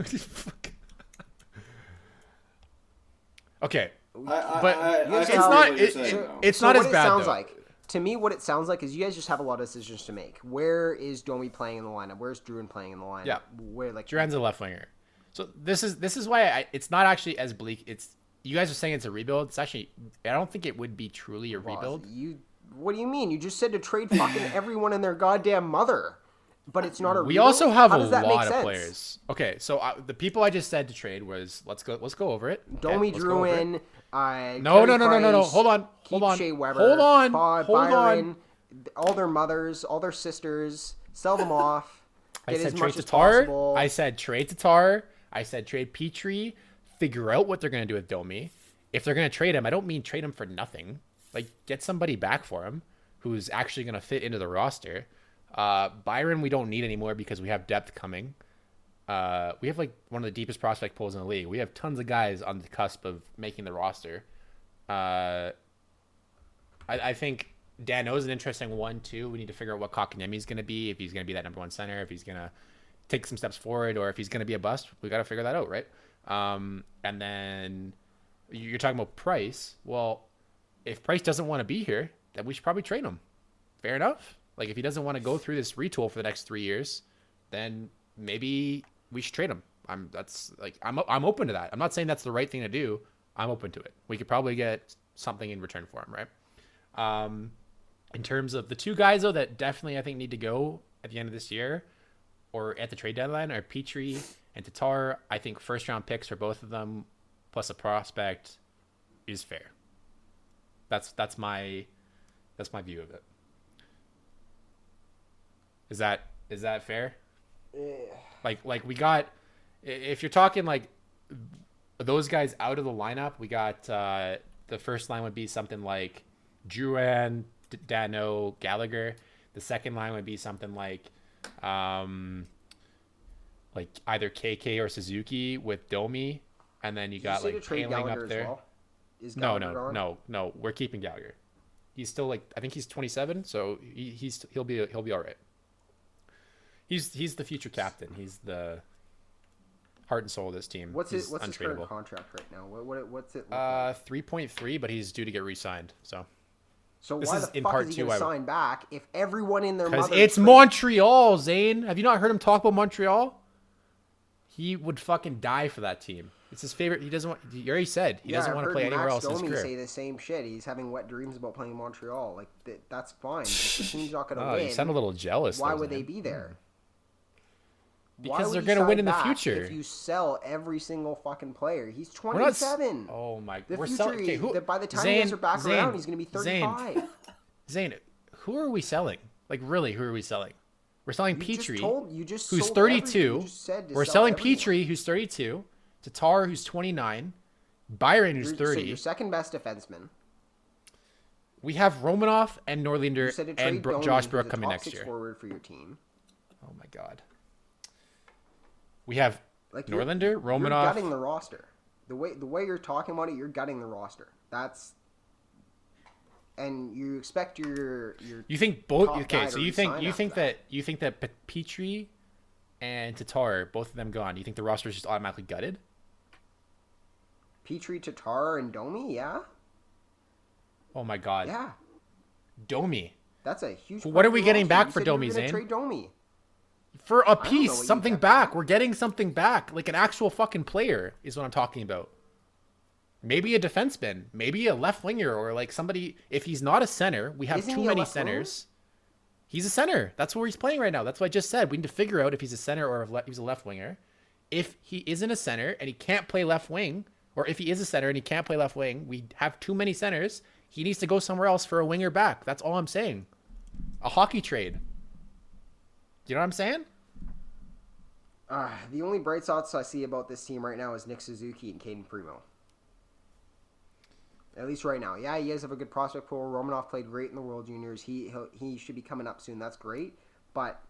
Okay, I, I, But I, I, you I not- with what you're it- it- it's So not what as it bad sounds though. like to me. What it sounds like is you guys just have a lot of decisions to make. Where is Domi playing in the lineup? Where's Drouin playing in the lineup? Yeah. Where like Drouin's a left winger. So this is this is why I, it's not actually as bleak. It's you guys are saying it's a rebuild. It's actually I don't think it would be truly a Well, rebuild. You. What do you mean? You just said to trade fucking (laughs) everyone and their goddamn mother, but it's not a. We rebuild? also have a does that make lot of sense? players. Okay, so uh, the people I just said to trade was let's go let's go over it. Okay, Domi let's go over it. Drouin. Uh, No, no, no, no, no, no. Hold on, hold on, Shea Weber, hold on, hold on. Byron, all their mothers, all their sisters. Sell them off. (laughs) I said trade Tatar. I said trade Tatar. I said trade Petry. Figure out what they're gonna do with Domi. If they're gonna trade him, I don't mean trade him for nothing. Like get somebody back for him who's actually gonna fit into the roster. Uh, Byron, we don't need anymore because we have depth coming. Uh, we have like one of the deepest prospect pools in the league. We have tons of guys on the cusp of making the roster. Uh, I, I think Danault is an interesting one too. We need to figure out what Kotkaniemi is going to be. If he's going to be that number one center, if he's going to take some steps forward, or if he's going to be a bust. We got to figure that out, right? Um, and then you're talking about Price. Well, if Price doesn't want to be here, then we should probably trade him. Fair enough. Like if he doesn't want to go through this retool for the next three years, then maybe we should trade him. I'm that's like I'm I'm open to that. I'm not saying that's the right thing to do. I'm open to it. We could probably get something in return for him, right? Um, in terms of the two guys though that definitely I think need to go at the end of this year or at the trade deadline are Petry and Tatar. I think first round picks for both of them plus a prospect is fair. That's that's my that's my view of it. Is that is that fair? Like like we got if you're talking like those guys out of the lineup, we got uh the first line would be something like Drouin, D- Danault, Gallagher. The second line would be something like um like either KK or Suzuki with Domi, and then you Did got to like trade Gallagher up there. well? No, no, no, no. We're keeping Gallagher. He's still like I think he's 27, so he, he's he'll be he'll be all right. He's he's the future captain. He's the heart and soul of this team. What's he's his What's his current contract right now? What, what What's it? Uh, like? 3.3, but he's due to get re-signed. So So this why is the in fuck part is he two, I sign back if everyone in their because it's trade- Montreal, Zane. Have you not heard him talk about Montreal? He would fucking die for that team. It's his favorite. He doesn't want. He already said he Yeah, doesn't I've want to play anywhere Max else in his career. say the same shit. He's having wet dreams about playing Montreal. Like th- that's fine. If the team's not going to Oh, win. you sound a little jealous. why though, would they be there? Because they're gonna win in the future. If you sell every single fucking player, he's We're not s- 27. Oh my! the we're future, selling. Okay, who? that by the time Zane, you guys are back Zane, around, he's going to be Zane, 35. (laughs) Zane, who are we selling? Like really, who are we selling? We're selling You just Petry, told- you just who's 32. You just said to We're sell selling everyone. Petry, who's 32. Tatar, who's 29. Byron, who's You're- so 30. your second best defenseman. we have Romanov and You Norlinder said to and Bro- Josh Brook coming next year. forward for your team. Oh my god. We have Like you're- Norlinder, You're gutting the roster. The way the way you're talking about it, you're gutting the roster. That's and you expect your your You think both? Okay, so you think you think that. that. you think that Petry and Tatar, both of them gone. Do you think the roster is just automatically gutted? Petry, Tatar, and Domi? Yeah, Oh my god, yeah. Domi That's a huge. What are we getting oh, back You for said you were Domi, Zane? Trade Domi. For a piece, something back. We're getting something back, like an actual fucking player is what I'm talking about. Maybe a defenseman, maybe a left winger, or like somebody. If he's not a center, we have Isn't too many winger? centers. He's a center. That's where he's playing right now. That's what I just said. We need to figure out if he's a center or if le- he's a left winger. If he isn't a center and he can't play left wing, or if he is a center and he can't play left wing, we have too many centers. He needs to go somewhere else for a winger back. That's all I'm saying. A hockey trade. You know what I'm saying? Uh, the only bright spots I see about this team right now is Nick Suzuki and Cayden Primeau. At least right now. Yeah, you guys have a good prospect pool. Romanov played great in the World Juniors. He he should be coming up soon. That's great. But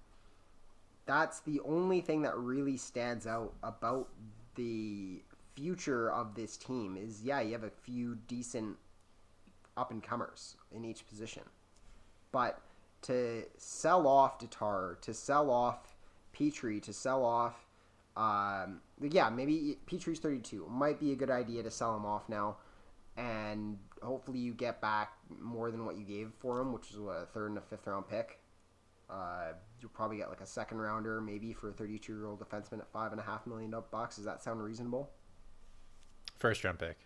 that's the only thing that really stands out about the future of this team is yeah, you have a few decent up and comers in each position. But to sell off Tatar, to sell off Petry, to sell off, um, yeah, maybe Petry's 32. Might be a good idea to sell him off now. And hopefully you get back more than what you gave for him, which is what, a third and a fifth round pick. Uh, you'll probably get like a second rounder, maybe for a 32 year old defenseman at five and a half million bucks. Does that sound reasonable? First round pick.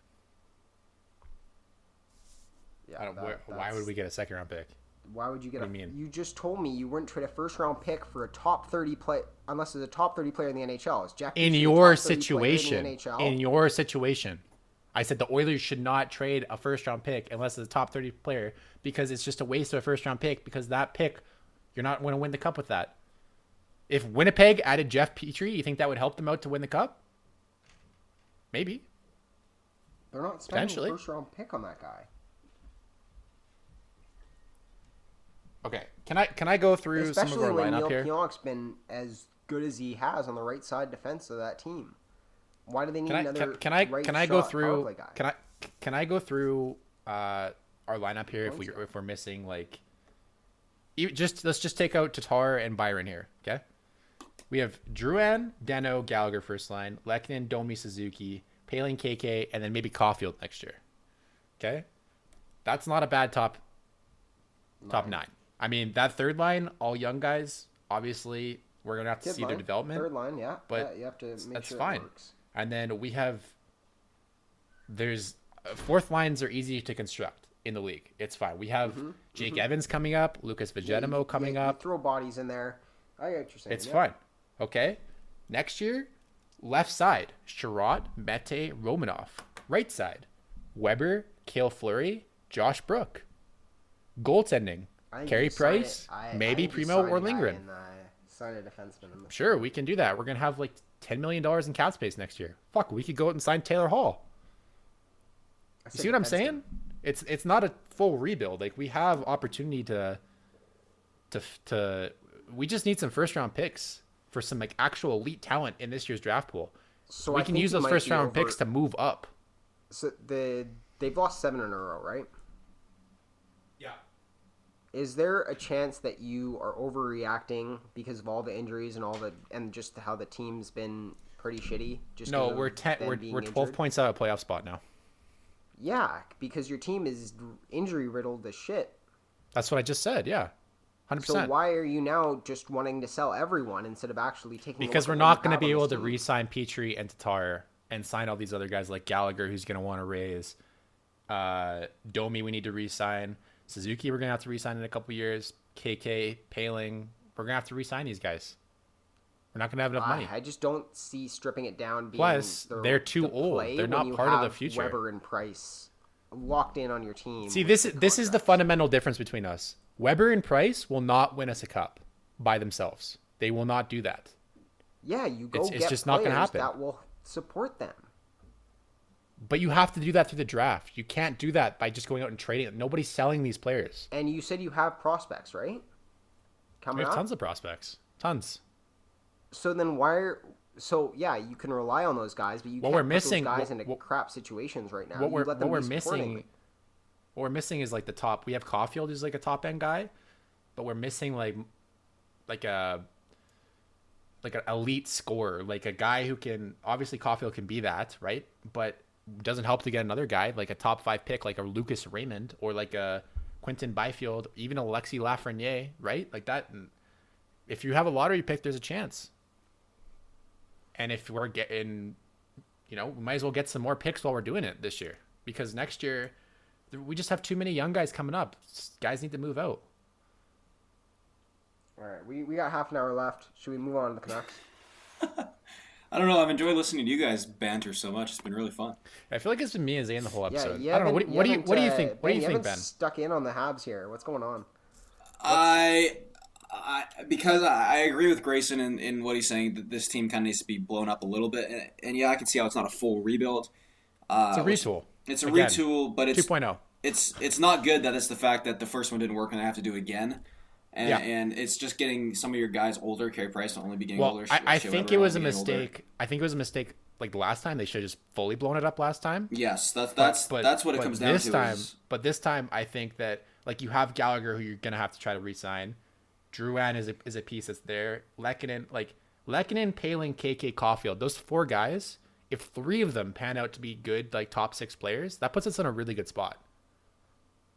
Yeah. I don't, that- where, why would we get a second round pick? Why would you get What a? you mean? You just told me you wouldn't trade a first round pick for a top thirty play unless it's a top thirty player in the NHL. Is Jack In your top 30 player situation, In, the NHL? in your situation, I said the Oilers should not trade a first round pick unless it's a top 30 player because it's just a waste of a first round pick because that pick, you're not going to win the cup with that. If Winnipeg added Jeff Petry, you think that would help them out to win the cup? Maybe. They're not spending a first round pick on that guy. Okay. Can I can I go through some of Especially our when lineup Neil here? Pionk's been as good as he has on the right side defense of that team. Why do they need Can I another can, can I right can I go through can I can I go through uh, our lineup here if we if we're missing like just let's just take out Tatar and Byron here, okay? We have Drouin, Danault, Gallagher first line, Lehkonen, Domi, Suzuki, Poehling, KK, and then maybe Caulfield next year. Okay, that's not a bad top top nine. I mean that third line, all young guys. Obviously, we're gonna have to see their development. Third line, yeah. but yeah, you have to make that's sure fine. it works. And then we have there's uh, fourth lines are easy to construct in the league. It's fine. We have Jake Evans coming up, Lukas Vejdemo coming Mm-hmm. Yeah, up. throw bodies in there. I get what you're saying. It's yeah. fine. Okay. Next year, left side, Chiarot, Mete, Romanov. Right side, Weber, Cale Fleury, Josh Brook. Goaltending, Carey Price, I- I maybe you Primeau or Lindgren. uh, sign a defenseman Sure, we can do that. We're gonna have like ten million dollars in cap space next year. Fuck, we could go out and sign Taylor Hall. You see what I'm saying? It's it's not a full rebuild. Like we have opportunity to to to we just need some first round picks for some like actual elite talent in this year's draft pool. So we I can use those first round over- picks to move up. So the they've lost seven in a row, right? Is there a chance that you are overreacting because of all the injuries and all the and just how the team's been pretty shitty? Just No, we're ten. We're we're twelve injured? points out of playoff spot now. Yeah, because your team is injury riddled as shit. That's what I just said. Yeah, hundred percent. So why are you now just wanting to sell everyone instead of actually taking? Because we're not going to be able to team? re-sign Petry and Tatar and sign all these other guys like Gallagher, who's going to want to raise. Uh, Domi, we need to re-sign. Suzuki, we're going to have to re-sign in a couple years. KK, Poehling, we're going to have to re-sign these guys. We're not going to have enough money. I, I just don't see stripping it down. Being Plus, the, they're too the old. They're not part of the future. Weber and Price locked in on your team. See, this is this is the fundamental difference between us. Weber and Price will not win us a cup by themselves. They will not do that. Yeah, you go It's- it's just not gonna happen. That will support them. But you have to do that through the draft. You can't do that by just going out and trading. it. Nobody's selling these players. And you said you have prospects, right? We Coming have up. tons of prospects. Tons. So then why are so yeah, you can rely on those guys, but you What can't we're put missing- those guys what- into what- crap situations right now. what we're what we're missing what we're missing is like the top we have Caulfield who's like a top end guy but we're missing like like a like an elite scorer like a guy who can obviously Caulfield can be that right but doesn't help to get another guy like a top five pick like a Lucas Raymond or like a Quinton Byfield even a Alexis Lafreniere right like that if you have a lottery pick there's a chance and if we're getting you know, we might as well get some more picks while we're doing it this year because next year we just have too many young guys coming up. Guys need to move out. All right, we, we got half an hour left. Should we move on to the Canucks? (laughs) I don't know. I've enjoyed listening to you guys banter so much. It's been really fun. I feel like it's been me and Zane the whole Yeah, episode. you I don't know. What, haven't- what do you what do you uh, think? What do you think, Ben? Stuck in on the Habs here. What's going on? I, I because I, I agree with Grayson in, in what he's saying that this team kind of needs to be blown up a little bit, and, and yeah, I can see how it's not a full rebuild. Uh, It's a retool. It's a Again, retool, but it's 2.0. it's it's not good that it's the fact that the first one didn't work and I have to do it again. And, Yeah. and it's just getting some of your guys older. Carey Price will only be getting Well, older. I, I think it was a be getting older. mistake. I think it was a mistake. Like the last time, they should have just fully blown it up last time. Yes, that's that's But- that's what it comes down this to. time. is- But this time, I think that like you have Gallagher, who you're gonna have to try to re-sign. Drouin is a is a piece that's there. Lehkonen, like Lehkonen, Poehling, KK, Caulfield, those four guys. If three of them pan out to be good, like top six players, that puts us in a really good spot.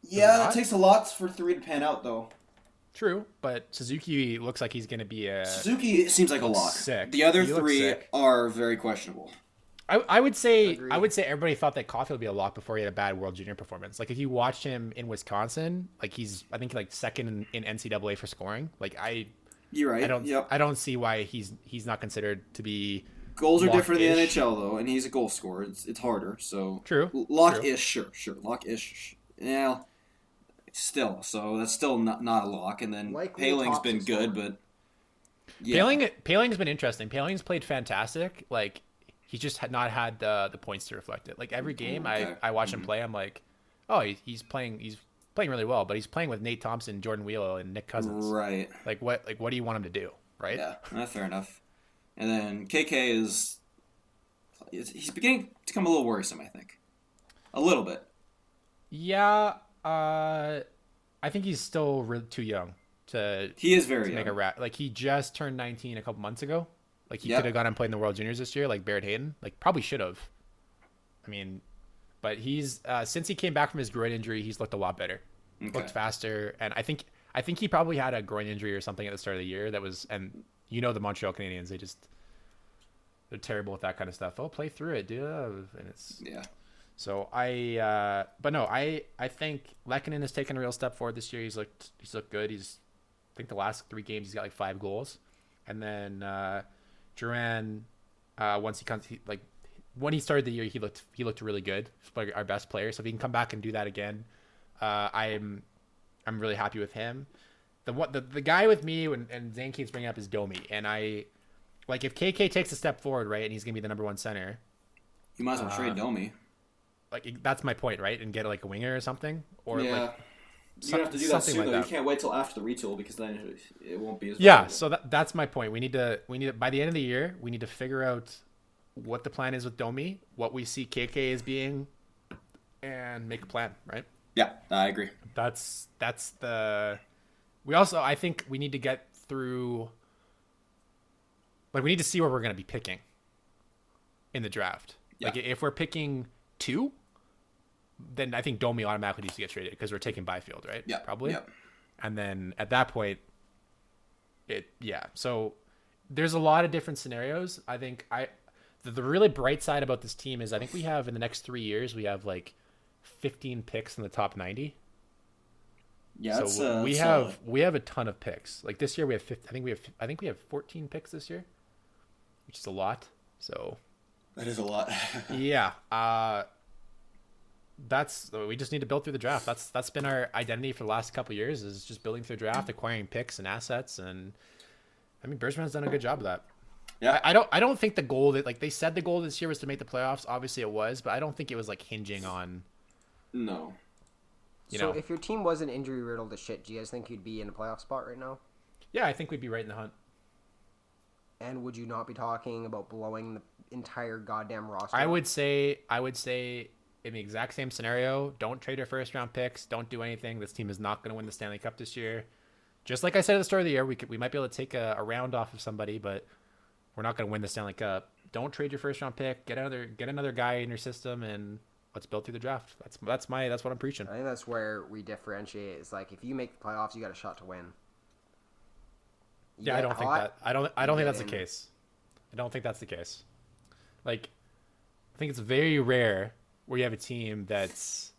yeah, it takes a lot for three to pan out though. True, but Suzuki looks like he's gonna be a. Suzuki seems like a lock. Sick. The other He three are very questionable. I, I would say Agreed. I would say everybody thought that Caulfield would be a lock before he had a bad World Junior performance. Like if you watched him in Wisconsin, like he's I think like second in, in NCAA for scoring. Like I You're right. I don't Yep. I don't see why he's he's not considered to be Goals are different in the. NHL though, and he's a goal scorer. It's, it's harder. So True, Lock true. ish, sure, sure. Lock ish. Yeah. Still, so that's still not not a lock. And then Likely Poehling's top been good, but yeah. Poehling Poehling's been interesting. Poehling's played fantastic. Like he just had not had the the points to reflect it. Like every game Okay. I I watch him play, I'm like, oh he, he's playing he's playing really well, but he's playing with Nate Thompson, Jordan Weal, and Nick Cousins. right. Like what like what do you want him to do? Right? Yeah, uh, fair enough. And then KK is he's beginning to become a little worrisome. I think. A little bit. Yeah, uh, I think he's still re- too young to, He is very to make a young. rat. Like he just turned 19 a couple months ago. Like he Yep. could have gone and played in the World Juniors this year, like Barrett Hayton. Like probably should have. I mean, but he's uh, since he came back from his groin injury, he's looked a lot better. Okay. Looked faster, and I think I think he probably had a groin injury or something at the start of the year that was. And you know the Montreal Canadiens, they just they're terrible with that kind of stuff. Oh, play through it, dude. And it's Yeah. So I, uh, but no, I, I think Lehkonen has taken a real step forward this year. He's looked, he's looked good. He's, I think the last three games he's got like five goals, and then uh, Drouin, uh, once he comes, he, like when he started the year, he looked, he looked really good. He's like our best player. So if he can come back and do that again, uh, I'm, I'm really happy with him. The what the, the guy with me when, and Zane keeps bringing up is Domi, and I, like if KK takes a step forward, right, and he's gonna be the number one center You might as well trade Domi. Like that's my point, right? And get like a winger or something, or yeah. like gonna have to do that soon like though. that. You can't wait till after the retool because then it won't be as yeah. valuable. So that that's my point. We need to we need to, by the end of the year we need to figure out what the plan is with Domi, what we see KK as being, and make a plan. Right. Yeah, I agree. That's that's the. We also I think we need to get through. Like we need to see where we're going to be picking. In the draft, like if we're picking two, then I think Domi automatically needs to get traded because we're taking Byfield, right? Yeah, probably. yeah. And then at that point, it yeah. So there's a lot of different scenarios. I think I the, the really bright side about this team is I think we have in the next three years we have like 15 picks in the top 90. Yeah, so uh, we have solid. we have a ton of picks. Like this year we have 50, I think we have I think we have 14 picks this year, which is a lot. So that is a lot. (laughs) yeah, uh that's we just need to build through the draft. That's that's been our identity for the last couple of years is just building through draft, acquiring picks and assets and I mean Bergevin's done a good job of that. yeah, I, I don't I don't think the goal that like they said the goal this year was to make the playoffs. Obviously it was, but I don't think it was like hinging on no. you so know. if your team wasn't injury riddled to shit, do you guys think you'd be in a playoff spot right now? yeah, I think we'd be right in the hunt. And would you not be talking about blowing the entire goddamn roster? I would say I would say in the exact same scenario, don't trade your first round picks. Don't do anything. This team is not going to win the Stanley Cup this year. Just like I said at the start of the year, we could, we might be able to take a, a round off of somebody, but we're not going to win the Stanley Cup. Don't trade your first round pick. Get another get another guy in your system, and let's build through the draft. That's that's my that's what I'm preaching. I think that's where we differentiate. It's like if you make the playoffs, you got a shot to win. You Yeah, I don't think that. I don't. I don't think that's the case. I don't think that's the case. Like, I think it's very rare where you have a team that's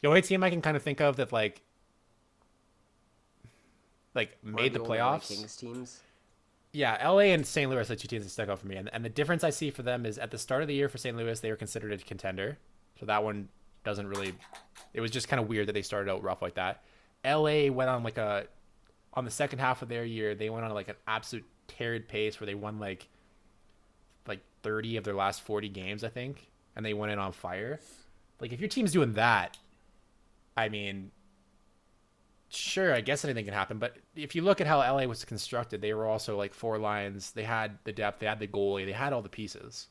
the only team I can kind of think of that like, like made the LA playoffs. Kings teams. Yeah, LA and St. Louis are two teams that stuck out for me, and and the difference I see for them is at the start of the year for St. Louis they were considered a contender, so that one doesn't really. It was just kind of weird that they started out rough like that. LA went on like a, on the second half of their year they went on like an absolute teared pace where they won like, like thirty of their last forty games I think, and they went in on fire. Like if your team's doing that, I mean, sure, I guess anything can happen. But if you look at how LA was constructed, they were also like four lines. They had the depth, they had the goalie, they had all the pieces.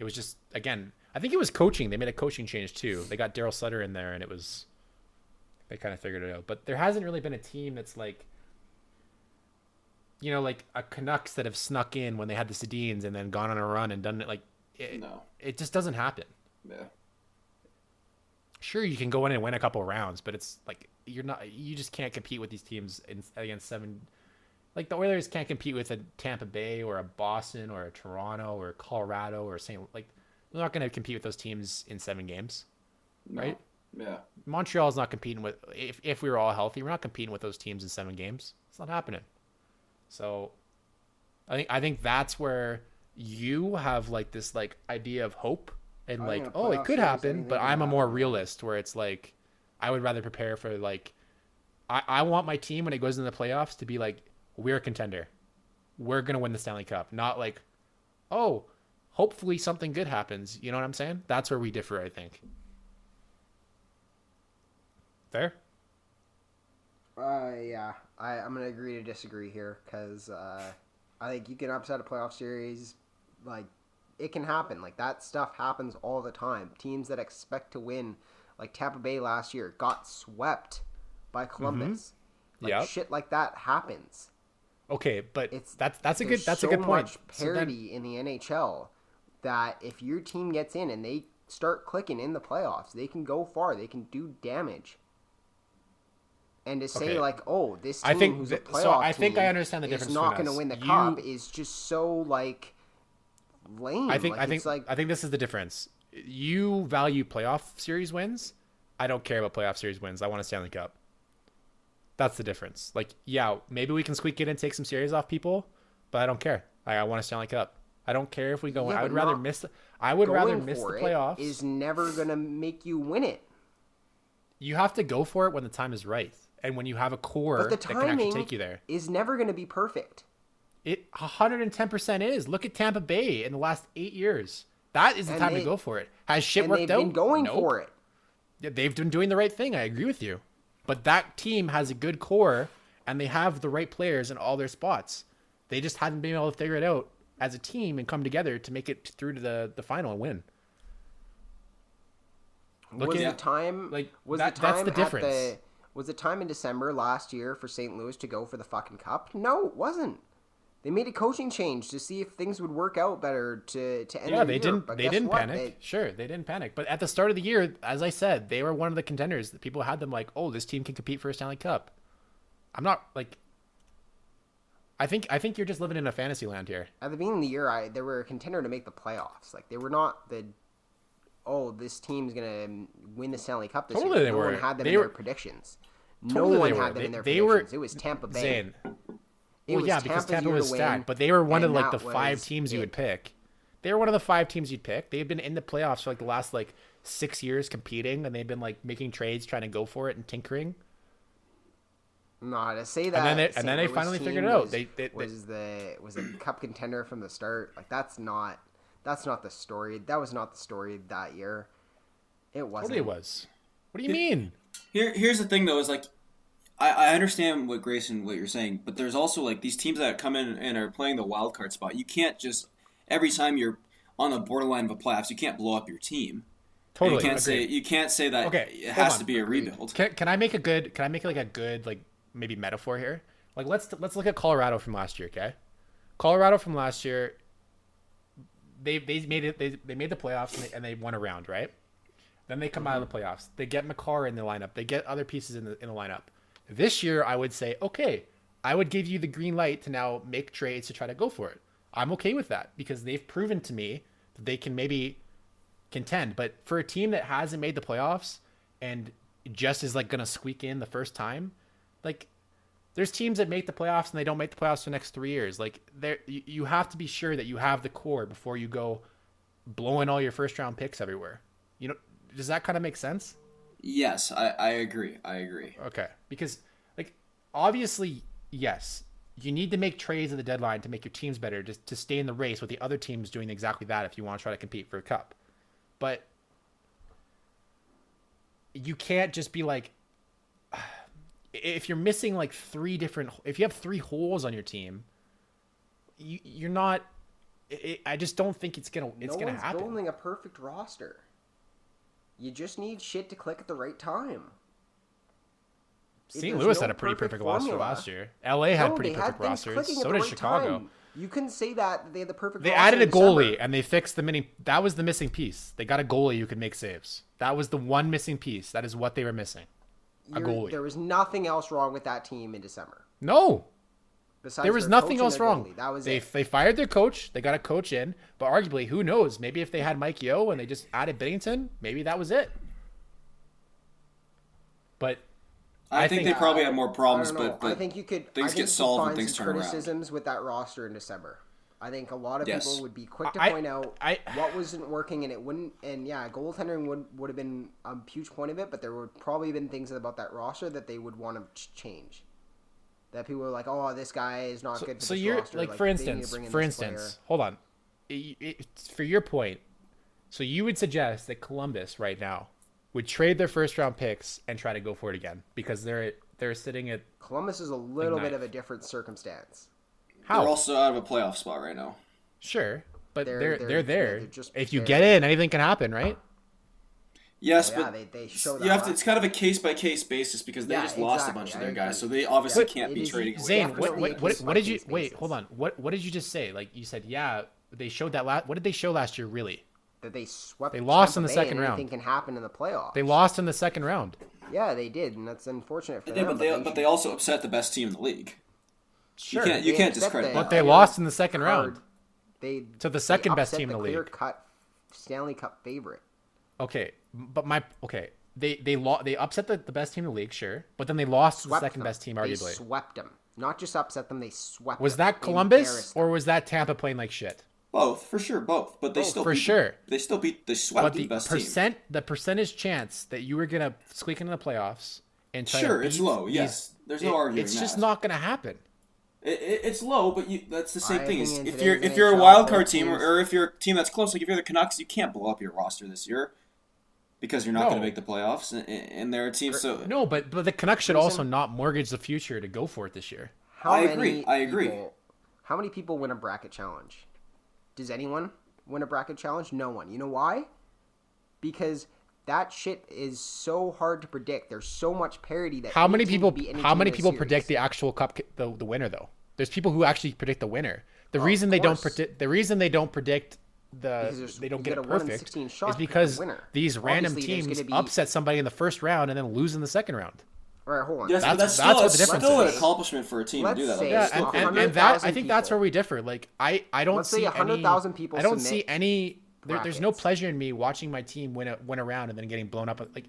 It was just again, I think it was coaching. They made a coaching change too. They got Darryl Sutter in there, and it was they kind of figured it out. But there hasn't really been a team that's like. You know, like a Canucks that have snuck in when they had the Sedins and then gone on a run and done it. Like, it, No. it just doesn't happen Yeah. sure you can go in and win a couple rounds, but it's like you're not you just can't compete with these teams in, against seven. Like the Oilers can't compete with a Tampa Bay or a Boston or a Toronto or a Colorado or St. Like they're not going to compete with those teams in seven games, No. right? Yeah. Montreal's not competing with if if we were all healthy, we're not competing with those teams in seven games. It's not happening. So I think I think that's where you have like this like idea of hope and like oh it could happen, but I'm a more realist where it's like I would rather prepare for like I, I want my team when it goes into the playoffs to be like we're a contender. We're gonna win the Stanley Cup. Not like, oh, hopefully something good happens. You know what I'm saying? That's where we differ, I think. Fair? Uh, yeah, I, I'm gonna agree to disagree here because uh, I think you can upset a playoff series like it can happen. Like that stuff happens all the time. Teams that expect to win, like Tampa Bay last year, got swept by mm-hmm. Columbus. Like Yep. shit like that happens. Okay, but It's that's that's a good that's so a good point. Much So then- in the NHL that if your team gets in and they start clicking in the playoffs, they can go far. They can do damage. And to say Okay. like, oh, this team I think who's a playoff so I think I understand the is difference not going to win the You- cup is just so like lame. I think Like, I think like I think this is the difference. You value playoff series wins. I don't care about playoff series wins. I want a Stanley Cup. That's the difference. Like, yeah, maybe we can squeak in and take some series off people, but I don't care. Like, I want a Stanley Cup. I don't care if we go. Yeah, I would rather miss. I would rather miss the playoffs. is never gonna make you win it. You have to go for it when the time is right, and when you have a core But the that can actually timing take you there. is never gonna be perfect. It 110% is. Look at Tampa Bay in the last eight years. That is the And time they- to go for it. Has shit and worked they've out? been going Nope. for it. Yeah, they've been doing the right thing. I agree with you. But that team has a good core and they have the right players in all their spots. They just haven't been able to figure it out as a team and come together to make it through to the, the final and win. Look was at- the time like, was that- the that's time the at difference. the was the time in December last year for St. Louis to go for the fucking cup? No, it wasn't. They made a coaching change to see if things would work out better to to end Yeah, the they year. didn't But they didn't what? panic. They- Sure, they didn't panic. But at the start of the year, as I said, they were one of the contenders people had them like, "Oh, this team can compete for a Stanley Cup." I'm not like I think I think you're just living in a fantasy land here. at the beginning of the year, I they were a contender to make the playoffs. Like they were not the oh this team's gonna win the Stanley Cup this Totally year. they no were. one had them They in were- their predictions. Totally no one they were. had them They- in their they were- it was Tampa Bay. Zane. It well, was yeah, because Tampa's Tampa was stacked, but they were one of like the five was teams you would pick. They were one of the five teams you'd pick. They've been in the playoffs for like the last like six years competing, and they've been like making trades, trying to go for it and tinkering. No, to say that. then they- and then they finally figured it out. Was, They- they- they- was the was a cup contender from the start. Like that's not that's not the story. That was not the story that year. It wasn't. Totally was. What do you mean? Here, here's the thing though, is like, I, I understand what Grayson, what you're saying, but there's also like these teams that come in and are playing the wild card spot. You can't just every time you're on the borderline of a playoffs, you can't blow up your team. And Totally. you can't say you can't say that Okay, it has on. to be a rebuild. Can, can I make a good? Can I make like a good like maybe metaphor here? Like let's let's look at Colorado from last year. Okay, Colorado from last year. They they made it. They, they made the playoffs and they, and they won a round, right? Then they come out of the mm-hmm. playoffs. They get Makar in the lineup. They get other pieces in the in the lineup. This year, I would say, okay, I would give you the green light to now make trades to try to go for it. I'm okay with that because they've proven to me that they can maybe contend. But for a team that hasn't made the playoffs and just is like gonna squeak in the first time, like there's teams that make the playoffs and they don't make the playoffs for the next three years. Like there, you have to be sure that you have the core before you go blowing all your first round picks everywhere. You know, does that kind of make sense? Yes, I, I agree. I agree. Okay, because like obviously, yes, you need to make trades at the deadline to make your teams better, just to stay in the race with the other teams doing exactly that if you want to try to compete for a cup. But you can't just be like, (sighs) if you're missing like three different, if you have three holes on your team, you you're not. It, I just don't think it's gonna it's no gonna one's happen. building a perfect roster. You just need shit to click at the right time. St. Louis no had a pretty perfect, perfect roster last year. LA had No, pretty perfect had rosters. So did right Chicago. time. You couldn't say that they had the perfect. They added a goalie and they fixed the mini. That was the missing piece. They got a goalie who could make saves. That was the one missing piece. That is what they were missing. A You're- goalie. There was nothing else wrong with that team in December. No, Besides there was nothing else wrong. goalie. That was they it. they fired their coach. They got a coach in, but arguably, who knows? Maybe if they had Mike Yeo and they just added Binnington, maybe that was it. But I, I think, think- they probably have more problems, don't but, but I think you could. things get solved when things some turn around. criticisms with that roster in December. I think a lot of Yes. people would be quick to I- point out I- what wasn't working, and it wouldn't. And yeah, goaltending would would have been a huge point of it, but there would probably have been things about that roster that they would want to change. That people were like, "Oh, this guy is not so, good." For so this you're roster. like, for they instance, in for this player." instance, hold on. It- it- for your point, so you would suggest that Columbus right now would trade their first round picks and try to go for it again because they're they're sitting at Columbus is a little bit of a different circumstance. how they're also out of a playoff spot right now. sure, but They're- they're they're- they're, yeah, there. they're just if you there. get in, anything can happen, right? Yes, oh, yeah, but they, they show that. you have to. It's kind of a case by case basis because they Yeah, just lost a bunch of their guys, so they obviously But can't it be is- trading away. Zane, what what what, what did you case wait? Hold on. What what did you just say? Like you said, yeah, they showed that last. What did they show last year? Really? that they swept. They lost Tampa in the Bay second round. Anything can happen in the playoffs. They lost in the second round. Yeah, they did, and that's unfortunate for Yeah, them. but they should- but they also upset the best team in the league. Sure, You can't you can't discredit the- that. but they Clear lost in the second card- round. They To the they second best team in the clear league. cut Stanley Cup favorite. Okay, but my okay, they they lo- they upset the, the best team in the league, sure, but then they lost to the second them. best team, arguably. They arguably. swept them. Not just upset them, they swept. Was them. that Columbus or was that Tampa playing like shit? Both for sure, both. But they Both, still for beat, sure. They still beat. They swept But the, the best percent, the percentage chance that you were gonna squeak into the playoffs and try to Sure, it's low, these- yes. There's no it- arguing It's just that. not gonna happen. It, it, it's low, but you, that's the same I thing. think Is in if you're if you're a wild card team, or, or if you're a team that's close, like if you're the Canucks, you can't blow up your roster this year because you're not No. going to make the playoffs, and, and they're a team. So No, but but the Canucks should Reason- also not mortgage the future to go for it this year. How I agree, I agree. people- how many people win a bracket challenge? Does anyone win a bracket challenge? No one. You know why? Because that shit is so hard to predict. There's so much parity that How many people? can beat How many people series. predict the actual cup the, the winner though? There's people who actually predict the winner. The Oh, reason of they don't predict the reason they don't predict the they don't get get it a perfect 16 is to pick the because these random Obviously, teams be- upset somebody in the first round and then lose in the second round. All right, hold on. yes, That's- but that's, that's still, what that's the difference still is. an accomplishment for a team Let's to do that. Like, say Yeah, and, and, and that I 100,000 think that's where we differ. Like I I don't Let's say see 100,000 people I don't see any. There, there's no pleasure in me watching my team win a win a round and then getting blown up. Like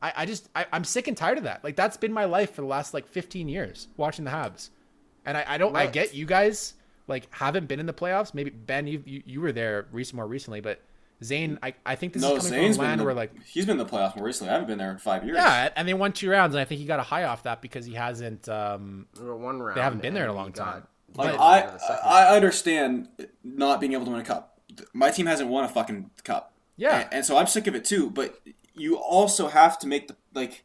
I, I just I, I'm sick and tired of that. Like that's been my life for the last like 15 years watching the Habs, and I, I don't I Let's- get you guys like haven't been in the playoffs. Maybe Ben you you, you were there recent more recently, but Zane I, I think this No, is coming Zane's from a been in land the, where like he's been in the playoffs more recently. I haven't been there in five years. yeah, and they won two rounds, and I think he got a high off that because he hasn't. um one round. They haven't been there in a long you got- time. Like But- I, the I understand not being able to win a cup. My team hasn't won a fucking cup. Yeah. and, and so I'm sick of it too. But you also have to make the like.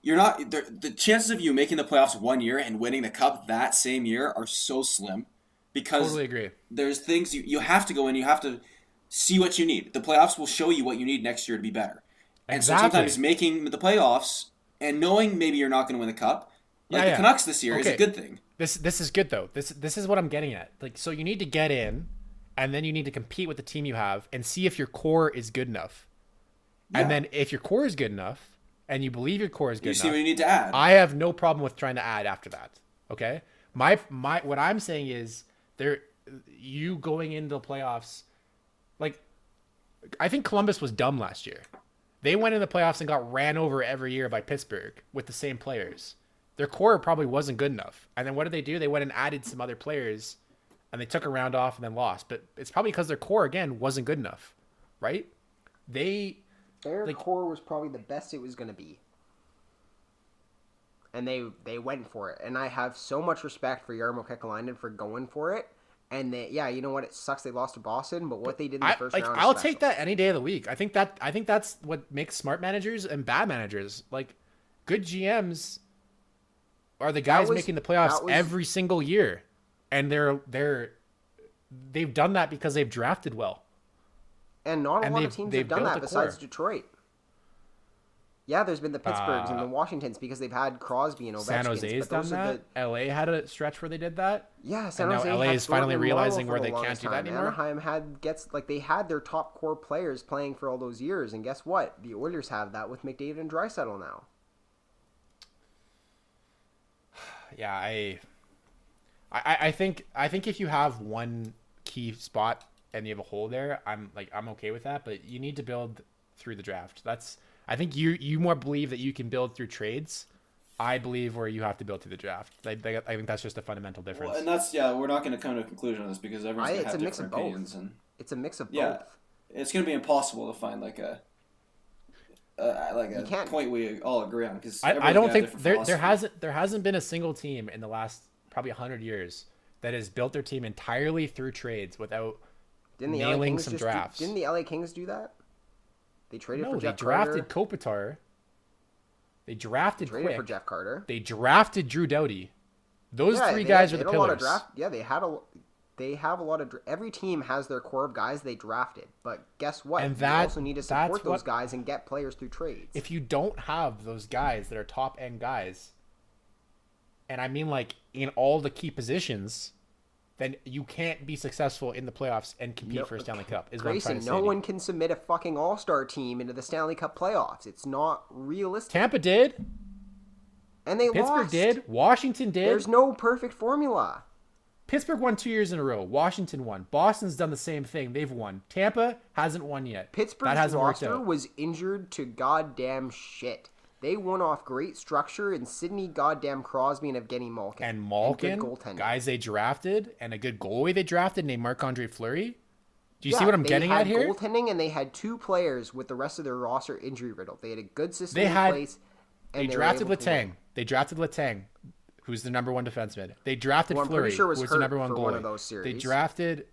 You're not the, the chances of you making the playoffs one year and winning the cup that same year are so slim because Totally agree. there's things you, you have to go in. You have to see what you need. The playoffs will show you what you need next year to be better. And so sometimes making the playoffs and knowing maybe you're not going to win the cup, like Yeah, the yeah. Canucks this year, is Okay. a good thing. This this is good though. This this is what I'm getting at. Like so you need to get in and then you need to compete with the team you have and see if your core is good enough. And then if your core is good enough and you believe your core is good enough, You see enough, what you need to add. I have no problem with trying to add after that. Okay? My my what I'm saying is there you going into the playoffs like I think Columbus was dumb last year. They went in the playoffs and got ran over every year by Pittsburgh with the same players. Their core probably wasn't good enough. And then what did they do? They went and added some other players and they took a round off and then lost. But it's probably because their core again wasn't good enough. Right? They Their Like- core was probably the best it was going to be. And they they went for it. And I have so much respect for Jarmo Kekalainen for going for it. And they, yeah, you know what? It sucks they lost to Boston, but what they did in the I, first like round. I'll special. take that any day of the week. I think that I think that's what makes smart managers and bad managers. Like good GMs are the guys was- making the playoffs was- every single year. And they're they're they've done that because they've drafted well. And not a and lot of teams they've done that besides. Detroit. Yeah, there's been the Pittsburghs and Uh, the Washingtons because they've had Crosby and Ovechkin. San Jose's but done that. the- LA had a stretch where they did that. Yeah, San now Jose LA is finally realizing where they can't do that anymore. Anaheim had gets like they had their top core players playing for all those years, and guess what? The Oilers have that with McDavid and Draisaitl now. (sighs) yeah, I, I, I think I think if you have one key spot and you have a hole there, I'm like I'm okay with that. But you need to build through the draft. That's I think you you more believe that you can build through trades. I believe where you have to build through the draft. I, I think that's just a fundamental difference. Well, and that's yeah, we're not going to come to a conclusion on this because everyone's I- going to it's have a mix of different both. opinions, and It's a mix of both. Yeah. both. it's going to be impossible to find like a uh, like a can't- point we all agree on because I, I don't think there there hasn't there hasn't been a single team in the last probably hundred years that has built their team entirely through trades without Didn't the LA nailing Kings some drafts. Do, didn't the LA Kings do that? They traded no for they drafted Carter. Kopitar. They drafted Traded quick. for Jeff Carter. They drafted Drew Doughty. Those Yeah, three guys had, are the they a lot of pillars. draft. Yeah, they had a. they have a lot of. Every team has their core of guys they drafted, but guess what? And you also need to support those what- guys and get players through trades. if you don't have those guys that are top end guys, and I mean like in all the key positions, then you can't be successful in the playoffs and compete No- for a Stanley Cup. Is what I'm Grayson, to say. no one can submit a fucking All Star team into the Stanley Cup playoffs. It's not realistic, Tampa did. and they Pittsburgh lost. did. Washington did. There's no perfect formula. Pittsburgh won two years in a row. Washington won. Boston's done the same thing. They've won. Tampa hasn't won yet. Pittsburgh's that hasn't roster was injured to goddamn shit. They won off great structure in Sidney goddamn Crosby and Evgeny Malkin. and Malkin, goaltending. guys they drafted, and a good goalie they drafted named Marc Andre Fleury. Do you see what I'm getting at here? Goaltending, and they had two players with the rest of their roster injury riddled. They had a good system They in had- place. They And were drafted able to win. Letang. They drafted Letang, who's the number one defenseman. They drafted Who Fleury, sure was who's the number one goalie. one of those They drafted,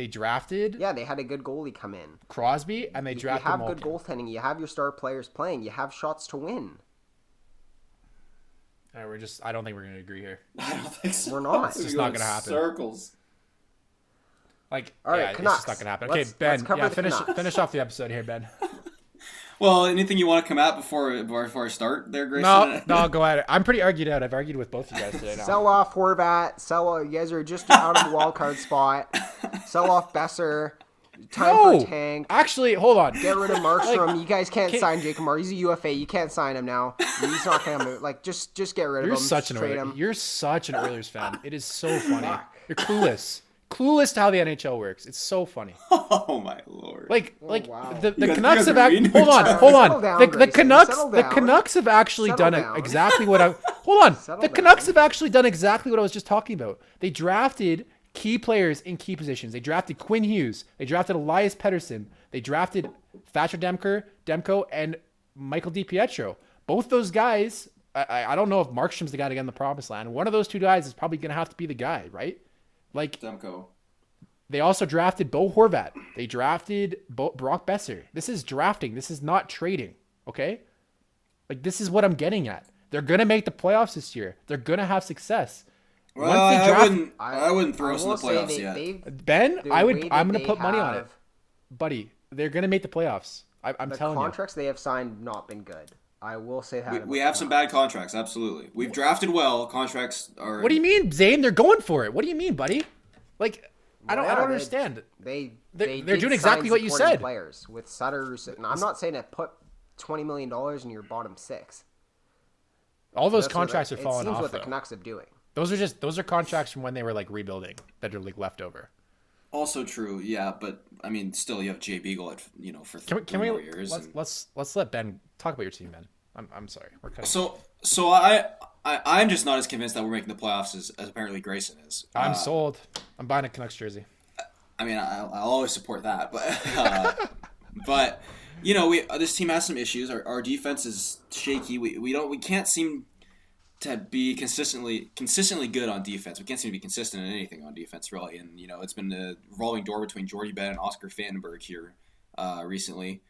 they drafted Yeah, they had a good goalie come in. Crosby, and they drafted. You drafted have Malkin. good goaltending. You have your star players playing. You have shots to win. All right, we're just. I don't think we're gonna agree here. (laughs) I don't think so. We're not. It's It's just not gonna happen. Circles. Like, All right, yeah, it's just not gonna happen. Let's- okay, Ben, let's yeah, finish Canucks. finish off the episode here, Ben. (laughs) Well, anything you want to come out before before I start there, Grayson? No, (laughs) no, go at it. I'm pretty argued out. I've argued with both of you guys today. Now. Sell off Horvat. Sell. off- You guys are just out of the wild card spot. Sell off Boeser. Time no, for Tank. actually, hold on. Get rid of (laughs) Markstrom. you guys can't can't- sign Jacob Mark. He's a UFA. You can't sign him now. He's not gonna move. Like just just get rid You're of him. such an Trade Oilers. You're such an Oilers fan. It is so (laughs) funny. You're clueless. Clueless to how the NHL works. It's so funny. (laughs) Oh my lord! Like, oh, like wow. the, the guys- Canucks have guys actually. Hold on, hold on. down, The, the Canucks, the. Canucks have actually Settle done down. exactly what I. (laughs) Hold on. Settle the down. Canucks have actually done exactly what I was just talking about. They drafted key players in key positions. They drafted Quinn Hughes. They drafted Elias Pettersson. They drafted Thatcher Demker, Demko, and Michael DiPietro. Both those guys. I, I I don't know if Markstrom's the guy to get in the promised land. One of those two guys is probably going to have to be the guy, right? Like Demko. they also drafted Bo Horvat. They drafted Bo- Brock Boeser. This is drafting. This is not trading. Okay, like this is what I'm getting at. They're gonna make the playoffs this year. They're gonna have success. Well, Once they I, draft- wouldn't. I, wouldn't throw us in the playoffs they- yet. they've- Ben, I would. I'm gonna they put money on it, buddy. They're gonna make the playoffs. I, I'm telling you The contracts they have signed not been good. I will say that. we, we have some bad contracts. Absolutely, we've drafted well. Contracts are. What do you mean, Zane? They're going for it. What do you mean, buddy? Like, I don't. I don't they- understand. They They're- they they're doing exactly what you said. Players with Sutters. And I'm not saying to put twenty million dollars in your bottom six. All those That's contracts I- are falling It seems off. what the. Canucks are doing. Those are just those are contracts from when they were like rebuilding that are like left over. Also true, yeah, but I mean, still, you have Jay Beagle at you know for Can we? three Can we? more years. Let's, and- let's let's let Ben talk about your team, Ben. I'm, I'm sorry. We're cutting. So, so I, I, I'm just not as convinced that we're making the playoffs as, as apparently Grayson is. I'm Uh, sold. I'm buying a Canucks jersey. I mean, I, I'll always support that, but, (laughs) uh, but you know, we this team has some issues. Our, our defense is shaky. We, we don't we can't seem to be consistently consistently good on defense. We can't seem to be consistent in anything on defense, really. And you know, it's been a revolving door between Jordie Benn and Oscar Fantenberg here uh, recently,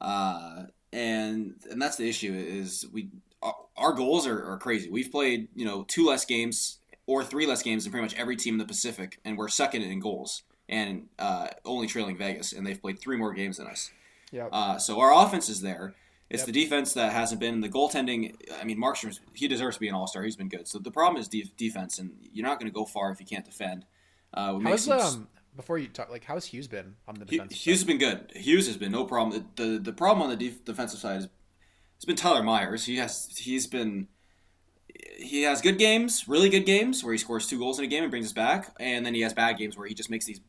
uh, and and that's the issue. Is we our, our goals are, are crazy. We've played you know two less games or three less games than pretty much every team in the Pacific, and we're second in goals and uh, only trailing Vegas, and they've played three more games than us. Yeah. Uh, so our offense is there. It's the defense that hasn't been. The goaltending. I mean, Markstrom. He deserves to be an all star. He's been good. So the problem is def- defense, and you're not going to go far if you can't defend. Uh, how's some, um before you talk like how's Hughes been on the defense? Hughes has been good. Hughes has been no problem. The the, the problem on the def- defensive side is it's been Tyler Myers. He has he's been he has good games, really good games where he scores two goals in a game and brings us back, and then he has bad games where he just makes these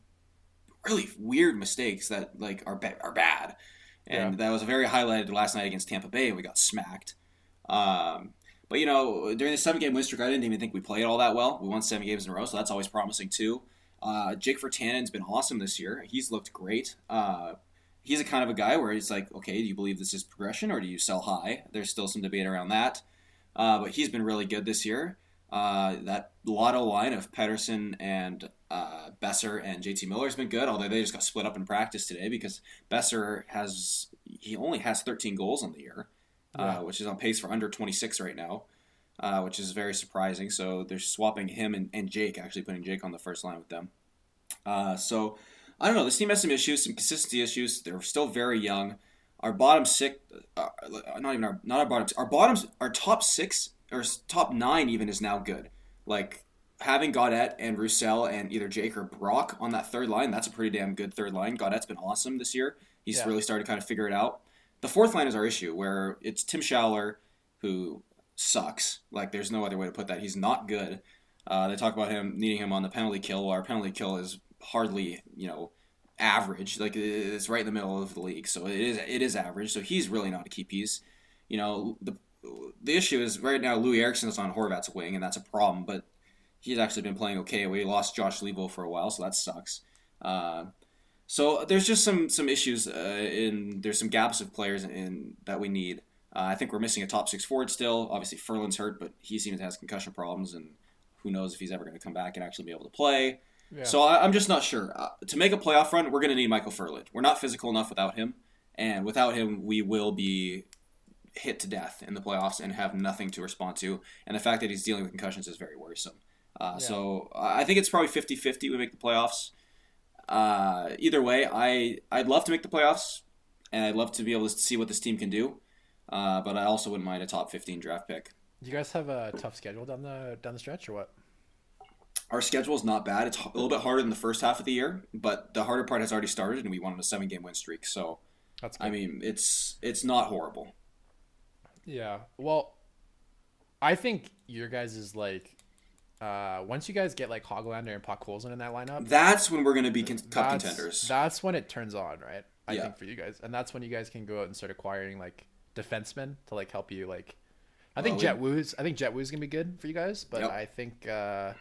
really weird mistakes that like are ba- are bad. And that was very highlighted last night against Tampa Bay, and we got smacked. Um, but you know, during the seven game win streak, I didn't even think we played all that well. We won seven games in a row, so that's always promising too. Uh, Jake Virtanen's been awesome this year. He's looked great. Uh, he's a kind of a guy where he's like, okay, do you believe this is progression or do you sell high? There's still some debate around that. Uh, but he's been really good this year. Uh, that Lotto line of Pettersson and uh, Boeser and JT Miller has been good, although they just got split up in practice today because Boeser has he only has 13 goals on the year, uh, which is on pace for under 26 right now, uh, which is very surprising. So they're swapping him and, and Jake, actually putting Jake on the first line with them. Uh, so I don't know. This team has some issues, some consistency issues. They're still very young. Our bottom six, uh, not even our not our bottom, Our bottoms, our top six or top nine even is now good. Like having Gaudette and Roussel and either Jake or Brock on that third line, that's a pretty damn good third line. Gaudette's been awesome this year. He's Yeah. really started to kind of figure it out. The fourth line is our issue, where it's Tim Schaller, who sucks. Like there's no other way to put that. He's not good. Uh, they talk about him needing him on the penalty kill. Well, our penalty kill is hardly, you know, average. Like it's right in the middle of the league, so it is it is average. So he's really not a key piece. You know, the the issue is right now Loui Eriksson is on Horvat's wing, and that's a problem. But he's actually been playing okay. We lost Josh Leivo for a while, so that sucks. Uh, so there's just some some issues uh, in there's some gaps of players in that we need. Uh, I think we're missing a top six forward still. Obviously Ferland's hurt, but he seems to have concussion problems, and who knows if he's ever going to come back and actually be able to play. So I, I'm just not sure. Uh, to make a playoff run, we're going to need Micheal Ferland. We're not physical enough without him, and without him, we will be hit to death in the playoffs and have nothing to respond to. And the fact that he's dealing with concussions is very worrisome. Uh, So I think it's probably 50-50 we make the playoffs. Uh, either way, I I'd love to make the playoffs, and I'd love to be able to see what this team can do. Uh, but I also wouldn't mind a top 15 draft pick. Do you guys have a tough schedule down the down the stretch or what? Our schedule is not bad. It's a little bit harder than the first half of the year, but the harder part has already started, and we won on a seven game win streak. So That's good. I mean, it's it's not horrible. Yeah. Well, I think your guys is like uh once you guys get like Hoglander and Podkolzin in that lineup, That's when we're going to be con- cup that's, contenders. That's when it turns on, right? I Yeah. think for you guys, and that's when you guys can go out and start acquiring like defensemen to like help you. Like, I think Well, Jet we- Woo's. I think Jett Woo's gonna be good for you guys, but Yep. I think. uh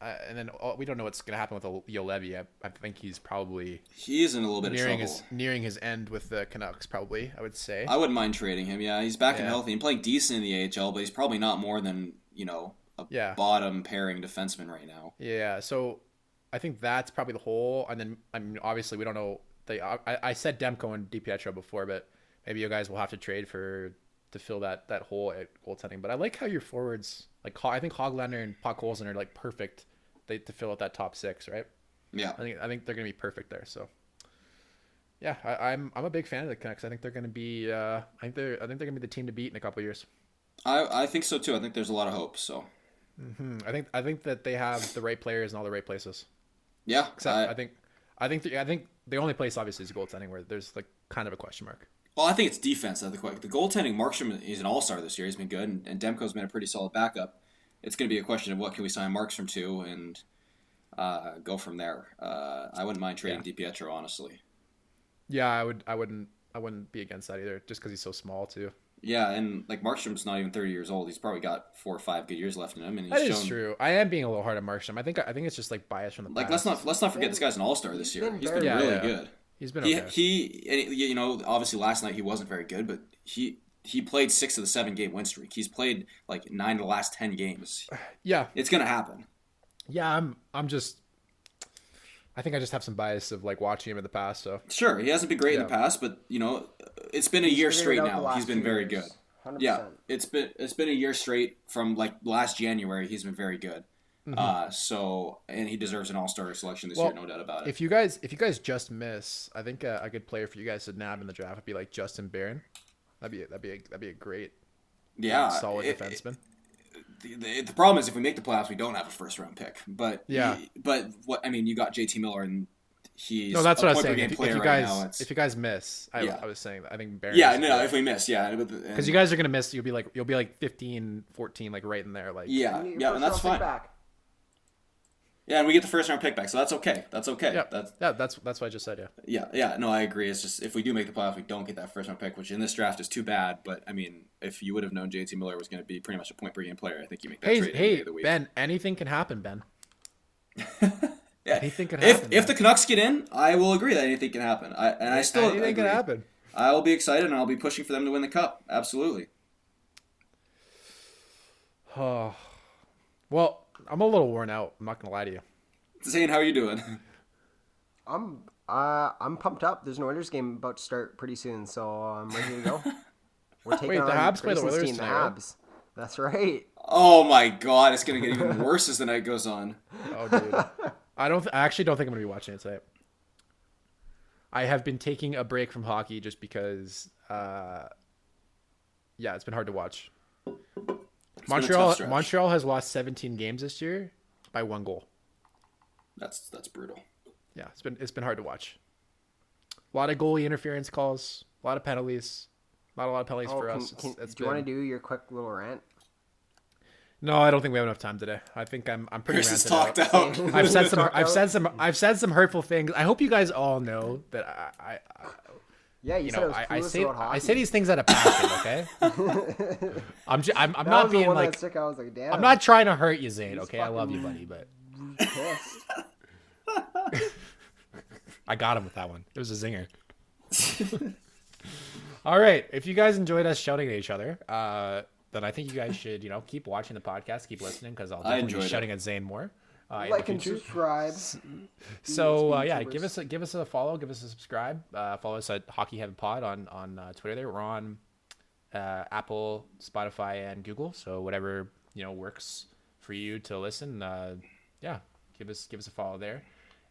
I, and then uh, we don't know what's gonna happen with Juolevi. I, I think he's probably He is in a little bit nearing of trouble. his nearing his end with the Canucks. Probably, I would say. I wouldn't mind trading him. Yeah, he's back and healthy and playing decent in the AHL, but he's probably not more than you know a Yeah. bottom pairing defenseman right now. Yeah, so I think that's probably the whole. And then I mean, obviously, we don't know. They I, I said Demko and DiPietro before, but maybe you guys will have to trade for to fill that that hole at goaltending. But I like how your forwards, like I think Hoglander and Podkolzin are like perfect. They to fill out that top six, right? Yeah, I think I think they're gonna be perfect there. So. Yeah, I, I'm I'm a big fan of the Canucks. I think they're gonna be. Uh, I think they're I think they're gonna be the team to beat in a couple of years. I I think so too. I think there's a lot of hope. So Hmm, I think I think that they have the right players in all the right places. yeah, Except I, I, think I think the, I think the only place obviously is goaltending where there's like kind of a question mark. well, I think it's defense. Like, the goaltending. Markstrom is an all star this year. He's been good, and, and Demko's been a pretty solid backup. It's going to be a question of what can we sign Markstrom to and uh, go from there. Uh, I wouldn't mind trading DiPietro honestly. Yeah, I would I wouldn't I wouldn't be against that either, just because he's so small too. Yeah, and like Markstrom's not even 30 years old. He's probably got four or five good years left in him, and he's That is shown. true. I am being a little hard on Markstrom. I think I think it's just like bias from the Like past. let's not let's not forget this guy's an all star this year. He's been Yeah, really yeah. good. He's been He okay. he and it- you know obviously last night he wasn't very good, but he he played six of the seven game win streak. He's played like nine of the last ten games. (sighs) yeah, It's gonna happen. yeah. I'm I'm just. I think I just have some bias of like watching him in the past. So Sure, he hasn't been great in the past, but you know it's been a year figured straight now. He's been very years. good. 100%. Yeah, it's been it's been a year straight from like last January. He's been very good. Uh, so and he deserves an all star selection this Mm-hmm. Well, year, no doubt about it. if you guys if you guys just miss, I think a, a good player for you guys to nab in the draft would be like Justin Barron. That'd be that'd be a, that'd be a great yeah, solid it- defenseman. the, the, the problem is if we make the playoffs, we don't have a first round pick. But Yeah. but what I mean, you got JT Miller, and he's no, that's a what I was point saying. game If, you- if player you right guys now. If you guys miss, I, Yeah. I was saying that I think Barron. yeah, no, good. no, if we miss, yeah, because you guys are gonna miss you'll be like you'll be like 15 14 like right in there like yeah, You need your yeah, and that's fine. Back. Yeah, and we get the first round pick back, so that's okay. That's okay. yeah That's yeah that's that's what i just said yeah yeah, yeah. No, I agree. It's just if we do make the playoffs, we don't get that first round pick, which in this draft is too bad. But I mean, if you would have known JT Miller was going to be pretty much a point per game player, I think you make that hey trade hey the week. ben anything can happen ben (laughs) yeah. anything can if happen, if man. the Canucks get in, I will agree that anything can happen. I and I still anything agree. can happen I will be excited and I'll be pushing for them to win the cup. Absolutely. oh (sighs) well i'm a little worn out i'm not gonna lie to you Zane, how are you doing? I'm uh I'm pumped up. There's an Oilers game about to start pretty soon, so I'm ready to go. (laughs) We're taking Wait, the Habs play the Grayson's Oilers team, the tonight, right? Habs. That's right. Oh my god, it's gonna get even (laughs) worse as the night goes on. oh dude I don't. Th- I actually don't think I'm gonna be watching it tonight. I have been taking a break from hockey just because. Uh, yeah, it's been hard to watch. Been a Montreal. Montreal has lost 17 games this year by one goal. That's that's brutal. Yeah, it's been it's been hard to watch. A lot of goalie interference calls, a lot of penalties, not a lot of penalties Oh, for can, us. It's, can- it's do you want to do your quick little rant? No, I don't think we have enough time today. I think I'm I'm pretty Chris is ranted talked out. out. I've said some (laughs) I've said some I've said some hurtful things. I hope you guys all know that I, I, I Yeah, you, you said know it was I, I say about I say these things out of passion. Okay, (laughs) I'm j- I'm, I'm That not being like stuck out. I was like, damn. I'm not trying to hurt you, Zane. Okay, I love you, buddy, but. (laughs) I got him with that one. It was a zinger. (laughs) All right. If you guys enjoyed us shouting at each other, uh, then I think you guys should, you know, keep watching the podcast, keep listening, because I'll I definitely be shouting it. at Zane more. Uh, like and subscribe. So uh, yeah, give us a, give us a follow, give us a subscribe. Uh, follow us at Hockey Heaven Pod on on uh, Twitter. There, we're on uh, Apple, Spotify, and Google. So whatever you know works for you to listen. Uh, yeah, give us give us a follow there.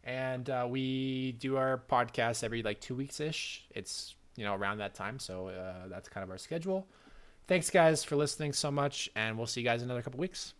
And uh, we do our podcast every like two weeks ish. It's you know around that time, so uh, that's kind of our schedule. Thanks guys for listening so much, and we'll see you guys in another couple weeks.